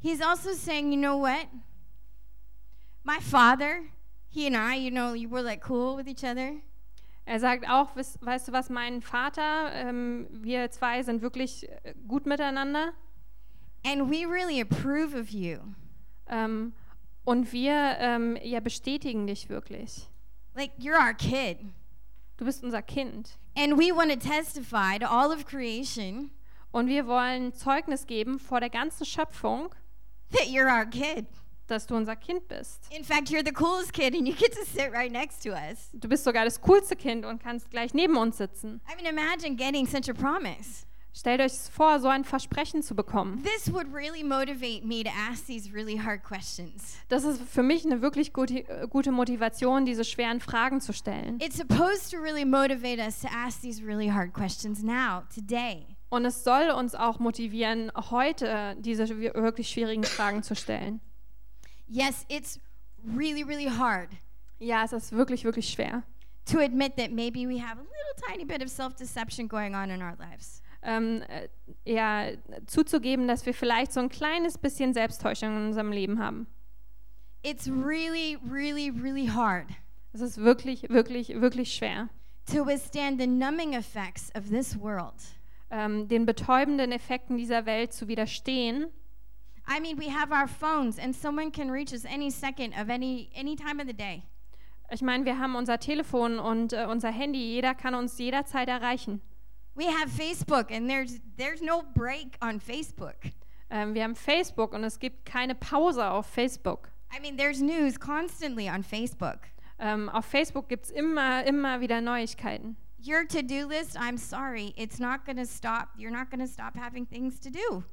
Speaker 1: He's also saying, You know what? My father, he and I, you know, you were like cool with each other.
Speaker 2: Er sagt auch, weißt, weißt du was, mein Vater, ähm, wir zwei sind wirklich äh, gut miteinander
Speaker 1: And we really approve of you.
Speaker 2: ähm, und wir ähm, ja, bestätigen dich wirklich.
Speaker 1: Like, you're our kid.
Speaker 2: Du bist unser Kind.
Speaker 1: And we want to testify to all of creation
Speaker 2: Und wir wollen Zeugnis geben vor der ganzen Schöpfung,
Speaker 1: that you're our kid.
Speaker 2: dass du unser Kind bist.
Speaker 1: In fact, you're the coolest kid and you get to sit right next to us.
Speaker 2: Du bist sogar das coolste Kind und kannst gleich neben uns sitzen.
Speaker 1: I mean, imagine getting such a promise.
Speaker 2: Stellt euch vor, so ein Versprechen zu bekommen.
Speaker 1: This would really motivate me to ask these really hard questions.
Speaker 2: Das ist für mich eine wirklich gute, gute Motivation, diese schweren Fragen zu stellen.
Speaker 1: It's supposed to really motivate us to ask these really hard questions now, today.
Speaker 2: Und es soll uns auch motivieren, heute diese wi- wirklich schwierigen Fragen zu stellen.
Speaker 1: Yes, it's really, really hard
Speaker 2: Ja, es ist wirklich, wirklich schwer.
Speaker 1: to admit that maybe we have a little tiny bit of self deception going on in our lives.
Speaker 2: Ähm, äh, ja, zuzugeben, dass wir vielleicht so ein kleines bisschen Selbsttäuschung in unserem Leben haben.
Speaker 1: It's really, really, really hard
Speaker 2: Es ist wirklich, wirklich, wirklich schwer.
Speaker 1: to withstand the numbing effects of this world.
Speaker 2: ähm, den betäubenden Effekten dieser Welt zu widerstehen.
Speaker 1: I mean, we have our phones, and someone can reach us any second of any any time of the day.
Speaker 2: Ich meine, wir haben unser Telefon und äh, unser Handy. Jeder kann uns jederzeit erreichen.
Speaker 1: We have Facebook, and there's there's no break on Facebook.
Speaker 2: Ähm, wir haben Facebook und es gibt keine Pause auf Facebook.
Speaker 1: I mean, there's news constantly on Facebook.
Speaker 2: Ähm, auf Facebook gibt es immer, immer wieder Neuigkeiten.
Speaker 1: Your to-do list, I'm sorry, it's not going to stop. You're not going to stop having things to do.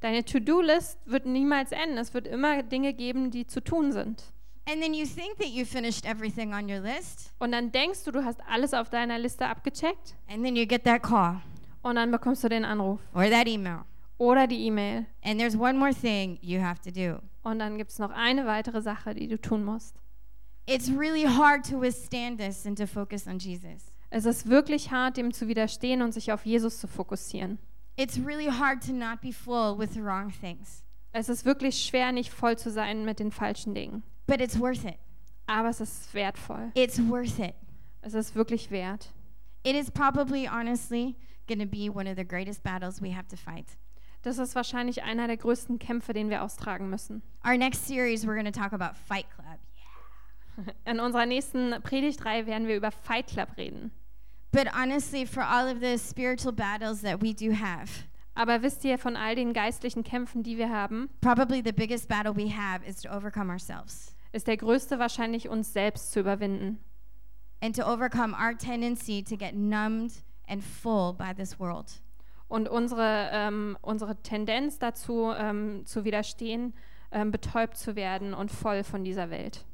Speaker 2: Deine To-Do-List wird niemals enden. Es wird immer Dinge geben, die zu tun sind.
Speaker 1: And then you think that you finished everything on your list,
Speaker 2: Und dann denkst du, du hast alles auf deiner Liste abgecheckt
Speaker 1: and then you get that call
Speaker 2: und dann bekommst du den Anruf
Speaker 1: or that email.
Speaker 2: oder die E-Mail.
Speaker 1: And there's one more thing you have to do.
Speaker 2: Und dann gibt es noch eine weitere Sache, die du tun musst.
Speaker 1: It's really hard to withstand this and to focus on Jesus.
Speaker 2: Es ist wirklich hart, dem zu widerstehen und sich auf Jesus zu fokussieren.
Speaker 1: It's really hard to not be full with the wrong things,
Speaker 2: Es ist wirklich schwer, nicht voll zu sein mit den falschen Dingen.
Speaker 1: But it's worth it.
Speaker 2: Aber es ist wertvoll.
Speaker 1: It's worth it.
Speaker 2: Es ist wirklich wert.
Speaker 1: It is probably, honestly, going to be one of the greatest battles we have to fight.
Speaker 2: Das ist wahrscheinlich einer der größten Kämpfe, den wir austragen müssen.
Speaker 1: Our next series, we're going to talk about Fight Club.
Speaker 2: In unserer nächsten Predigtreihe werden wir über Fight Club reden.
Speaker 1: But honestly, for all of the spiritual battles that we do have,
Speaker 2: Aber wisst ihr, von all den geistlichen Kämpfen, die wir haben,
Speaker 1: probably the biggest battle we have is to overcome ourselves
Speaker 2: ist der größte wahrscheinlich uns selbst zu überwinden
Speaker 1: and to overcome our tendency to get numbed and full by this world.
Speaker 2: und unsere, ähm, unsere Tendenz dazu ähm, zu widerstehen, ähm, betäubt zu werden und voll von dieser Welt.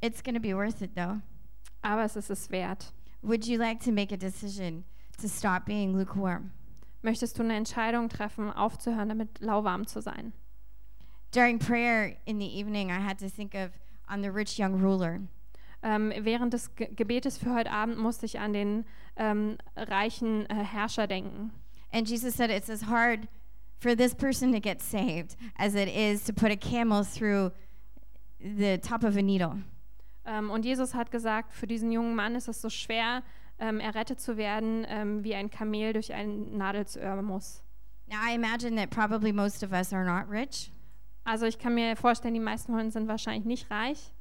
Speaker 1: It's to be worth it, though.
Speaker 2: Aber es ist es wert.
Speaker 1: Would you like to make a decision to stop being lukewarm?
Speaker 2: Möchtest du eine Entscheidung treffen, aufzuhören, damit lauwarm zu sein?
Speaker 1: During prayer in the evening, I had to think of on the rich young ruler.
Speaker 2: Ähm, während des Ge Gebetes für heute Abend musste ich an den ähm, reichen äh, Herrscher denken.
Speaker 1: And Jesus said it's as hard for this person to get saved as it is to put a camel through the top of a needle.
Speaker 2: Ähm, und Jesus hat gesagt, für diesen jungen Mann ist es so schwer, ähm, errettet zu werden, ähm, wie ein Kamel durch ein Nadelöhr muss.
Speaker 1: Now, I imagine that probably most of us are not rich,
Speaker 2: Also ich kann mir vorstellen, die meisten von uns sind wahrscheinlich nicht reich,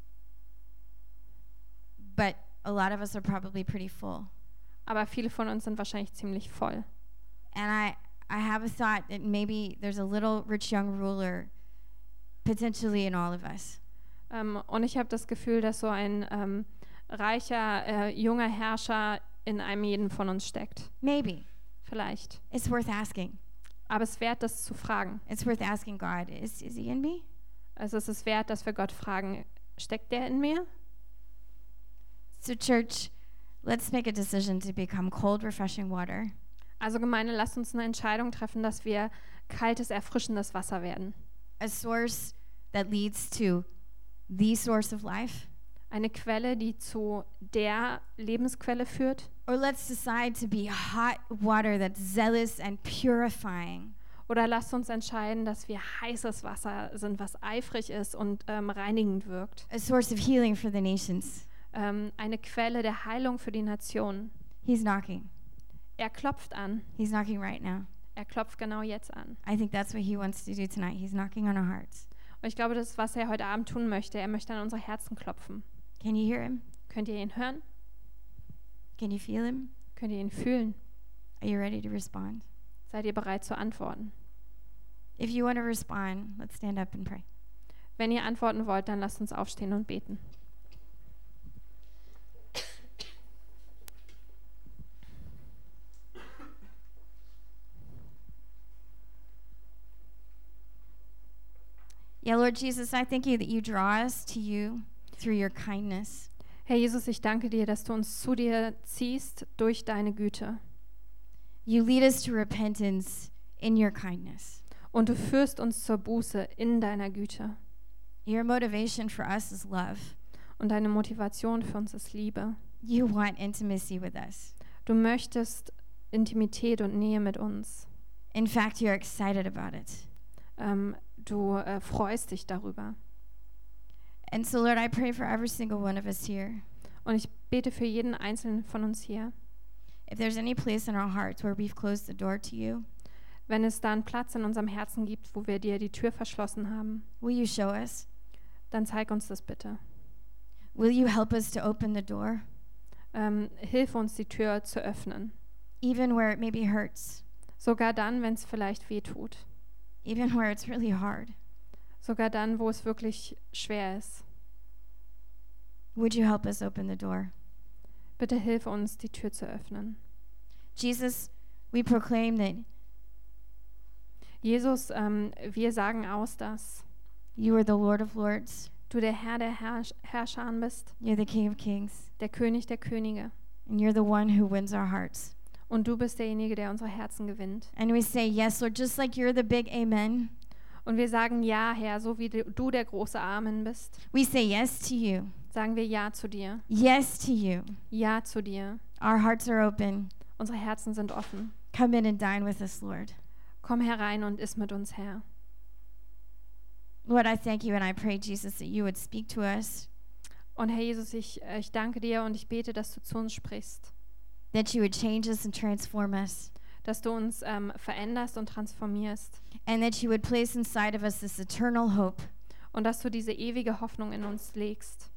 Speaker 1: but a lot of us are probably pretty full.
Speaker 2: aber viele von uns sind wahrscheinlich ziemlich voll.
Speaker 1: And I, I have a thought that maybe there's a little rich young ruler potentially in all of us.
Speaker 2: Ähm, und ich habe das Gefühl, dass so ein ähm, reicher, äh, junger Herrscher in einem jeden von uns steckt.
Speaker 1: Maybe.
Speaker 2: Vielleicht.
Speaker 1: It's worth asking.
Speaker 2: Aber es ist wert, das zu fragen.
Speaker 1: It's worth asking God, is, is he in me?
Speaker 2: Also es ist wert, dass wir Gott fragen, steckt der in mir?
Speaker 1: So, church, let's make a decision to become cold, refreshing water.
Speaker 2: Also Gemeinde, lasst uns eine Entscheidung treffen, dass wir kaltes, erfrischendes Wasser werden.
Speaker 1: a source that leads to the source of life,
Speaker 2: Eine Quelle, die zu der Lebensquelle führt.
Speaker 1: or let's decide to be hot water that's zealous and purifying.
Speaker 2: Oder lasst uns entscheiden, dass wir heißes Wasser sind, was eifrig ist und ähm, reinigend wirkt.
Speaker 1: A source of healing for the nations.
Speaker 2: Ähm, eine Quelle der Heilung für die Nationen.
Speaker 1: He's knocking.
Speaker 2: Er klopft an.
Speaker 1: He's knocking right now.
Speaker 2: Er klopft genau jetzt an.
Speaker 1: I think that's what he wants to do tonight. He's knocking on our hearts.
Speaker 2: Und ich glaube, das ist, was er heute Abend tun möchte. Er möchte an unsere Herzen klopfen.
Speaker 1: Can you hear him?
Speaker 2: Könnt ihr ihn hören?
Speaker 1: Can you feel him?
Speaker 2: Könnt ihr ihn fühlen?
Speaker 1: Are you ready to respond?
Speaker 2: Seid ihr bereit zu antworten?
Speaker 1: If you want to respond, let's stand up and pray.
Speaker 2: Wenn ihr antworten wollt, dann lasst uns aufstehen und beten.
Speaker 1: Yeah, Lord Jesus, I thank you that you draw us to you through your kindness.
Speaker 2: Herr Jesus, ich danke dir, dass du uns zu dir ziehst durch deine Güte.
Speaker 1: You lead us to repentance in your kindness.
Speaker 2: Und du führst uns zur Buße in deiner Güte.
Speaker 1: Your motivation for us is love.
Speaker 2: Und deine Motivation für uns ist Liebe.
Speaker 1: You want intimacy with us.
Speaker 2: Du möchtest Intimität und Nähe mit uns.
Speaker 1: In fact, you're excited about it.
Speaker 2: Ähm, du äh, freust dich darüber.
Speaker 1: And so, Lord, I pray for every single one of us here.
Speaker 2: Und ich bete für jeden einzelnen von uns hier.
Speaker 1: If there's any place in our hearts where we've closed the door to you,
Speaker 2: Wenn es da einen Platz in unserem Herzen gibt, wo wir dir die Tür verschlossen haben,
Speaker 1: will you show us?
Speaker 2: dann zeig uns das bitte.
Speaker 1: Will you help us to open the door,
Speaker 2: Ähm, hilf uns, die Tür zu öffnen.
Speaker 1: even where it maybe hurts,
Speaker 2: Sogar dann, wenn es vielleicht weh tut.
Speaker 1: even where it's really hard?
Speaker 2: Sogar dann, wo es wirklich schwer ist.
Speaker 1: Would you help us open the door?
Speaker 2: Bitte hilf uns, die Tür zu öffnen.
Speaker 1: Jesus, we proclaim that
Speaker 2: Jesus, ähm, wir sagen aus, dass
Speaker 1: you are the Lord of Lords,
Speaker 2: du der Herr der Herrsch Herrscher bist,
Speaker 1: you're the King of Kings,
Speaker 2: der König der Könige.
Speaker 1: and you're the one who wins our hearts.
Speaker 2: Und du bist derjenige, der unsere Herzen gewinnt.
Speaker 1: And we say, Yes, Lord, just like you're the big amen,
Speaker 2: Und wir sagen Ja, Herr, so wie du der große Amen bist,
Speaker 1: we say yes to you.
Speaker 2: sagen wir Ja zu dir.
Speaker 1: Yes to you.
Speaker 2: Ja zu dir.
Speaker 1: Our hearts are open.
Speaker 2: Unsere Herzen sind offen.
Speaker 1: Come in and dine with us, Lord.
Speaker 2: Komm herein und iss mit uns, Herr.
Speaker 1: Lord, I thank you and I pray, Jesus, that you would speak to us,
Speaker 2: Und Herr Jesus, ich, ich danke dir und ich bete, dass du zu uns sprichst,
Speaker 1: that you would change us and transform us,
Speaker 2: dass du uns ähm, veränderst und transformierst.
Speaker 1: And that you would place inside of us this eternal hope
Speaker 2: und dass du diese ewige Hoffnung in uns legst,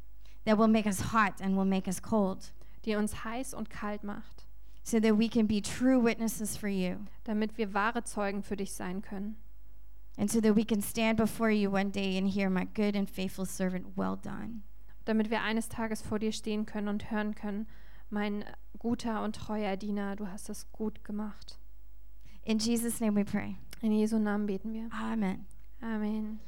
Speaker 1: that will make us hot and will make us cold,
Speaker 2: die uns heiß und kalt macht,
Speaker 1: so that we can be true witnesses for you,
Speaker 2: damit wir wahre Zeugen für dich sein können.
Speaker 1: And so that we can stand before you one day and hear, My good and faithful servant, well done.
Speaker 2: damit wir eines Tages vor dir stehen können und hören können, mein guter und treuer Diener, du hast es gut gemacht.
Speaker 1: In Jesus' name we pray.
Speaker 2: In Jesu Namen beten wir.
Speaker 1: Amen.
Speaker 2: Amen.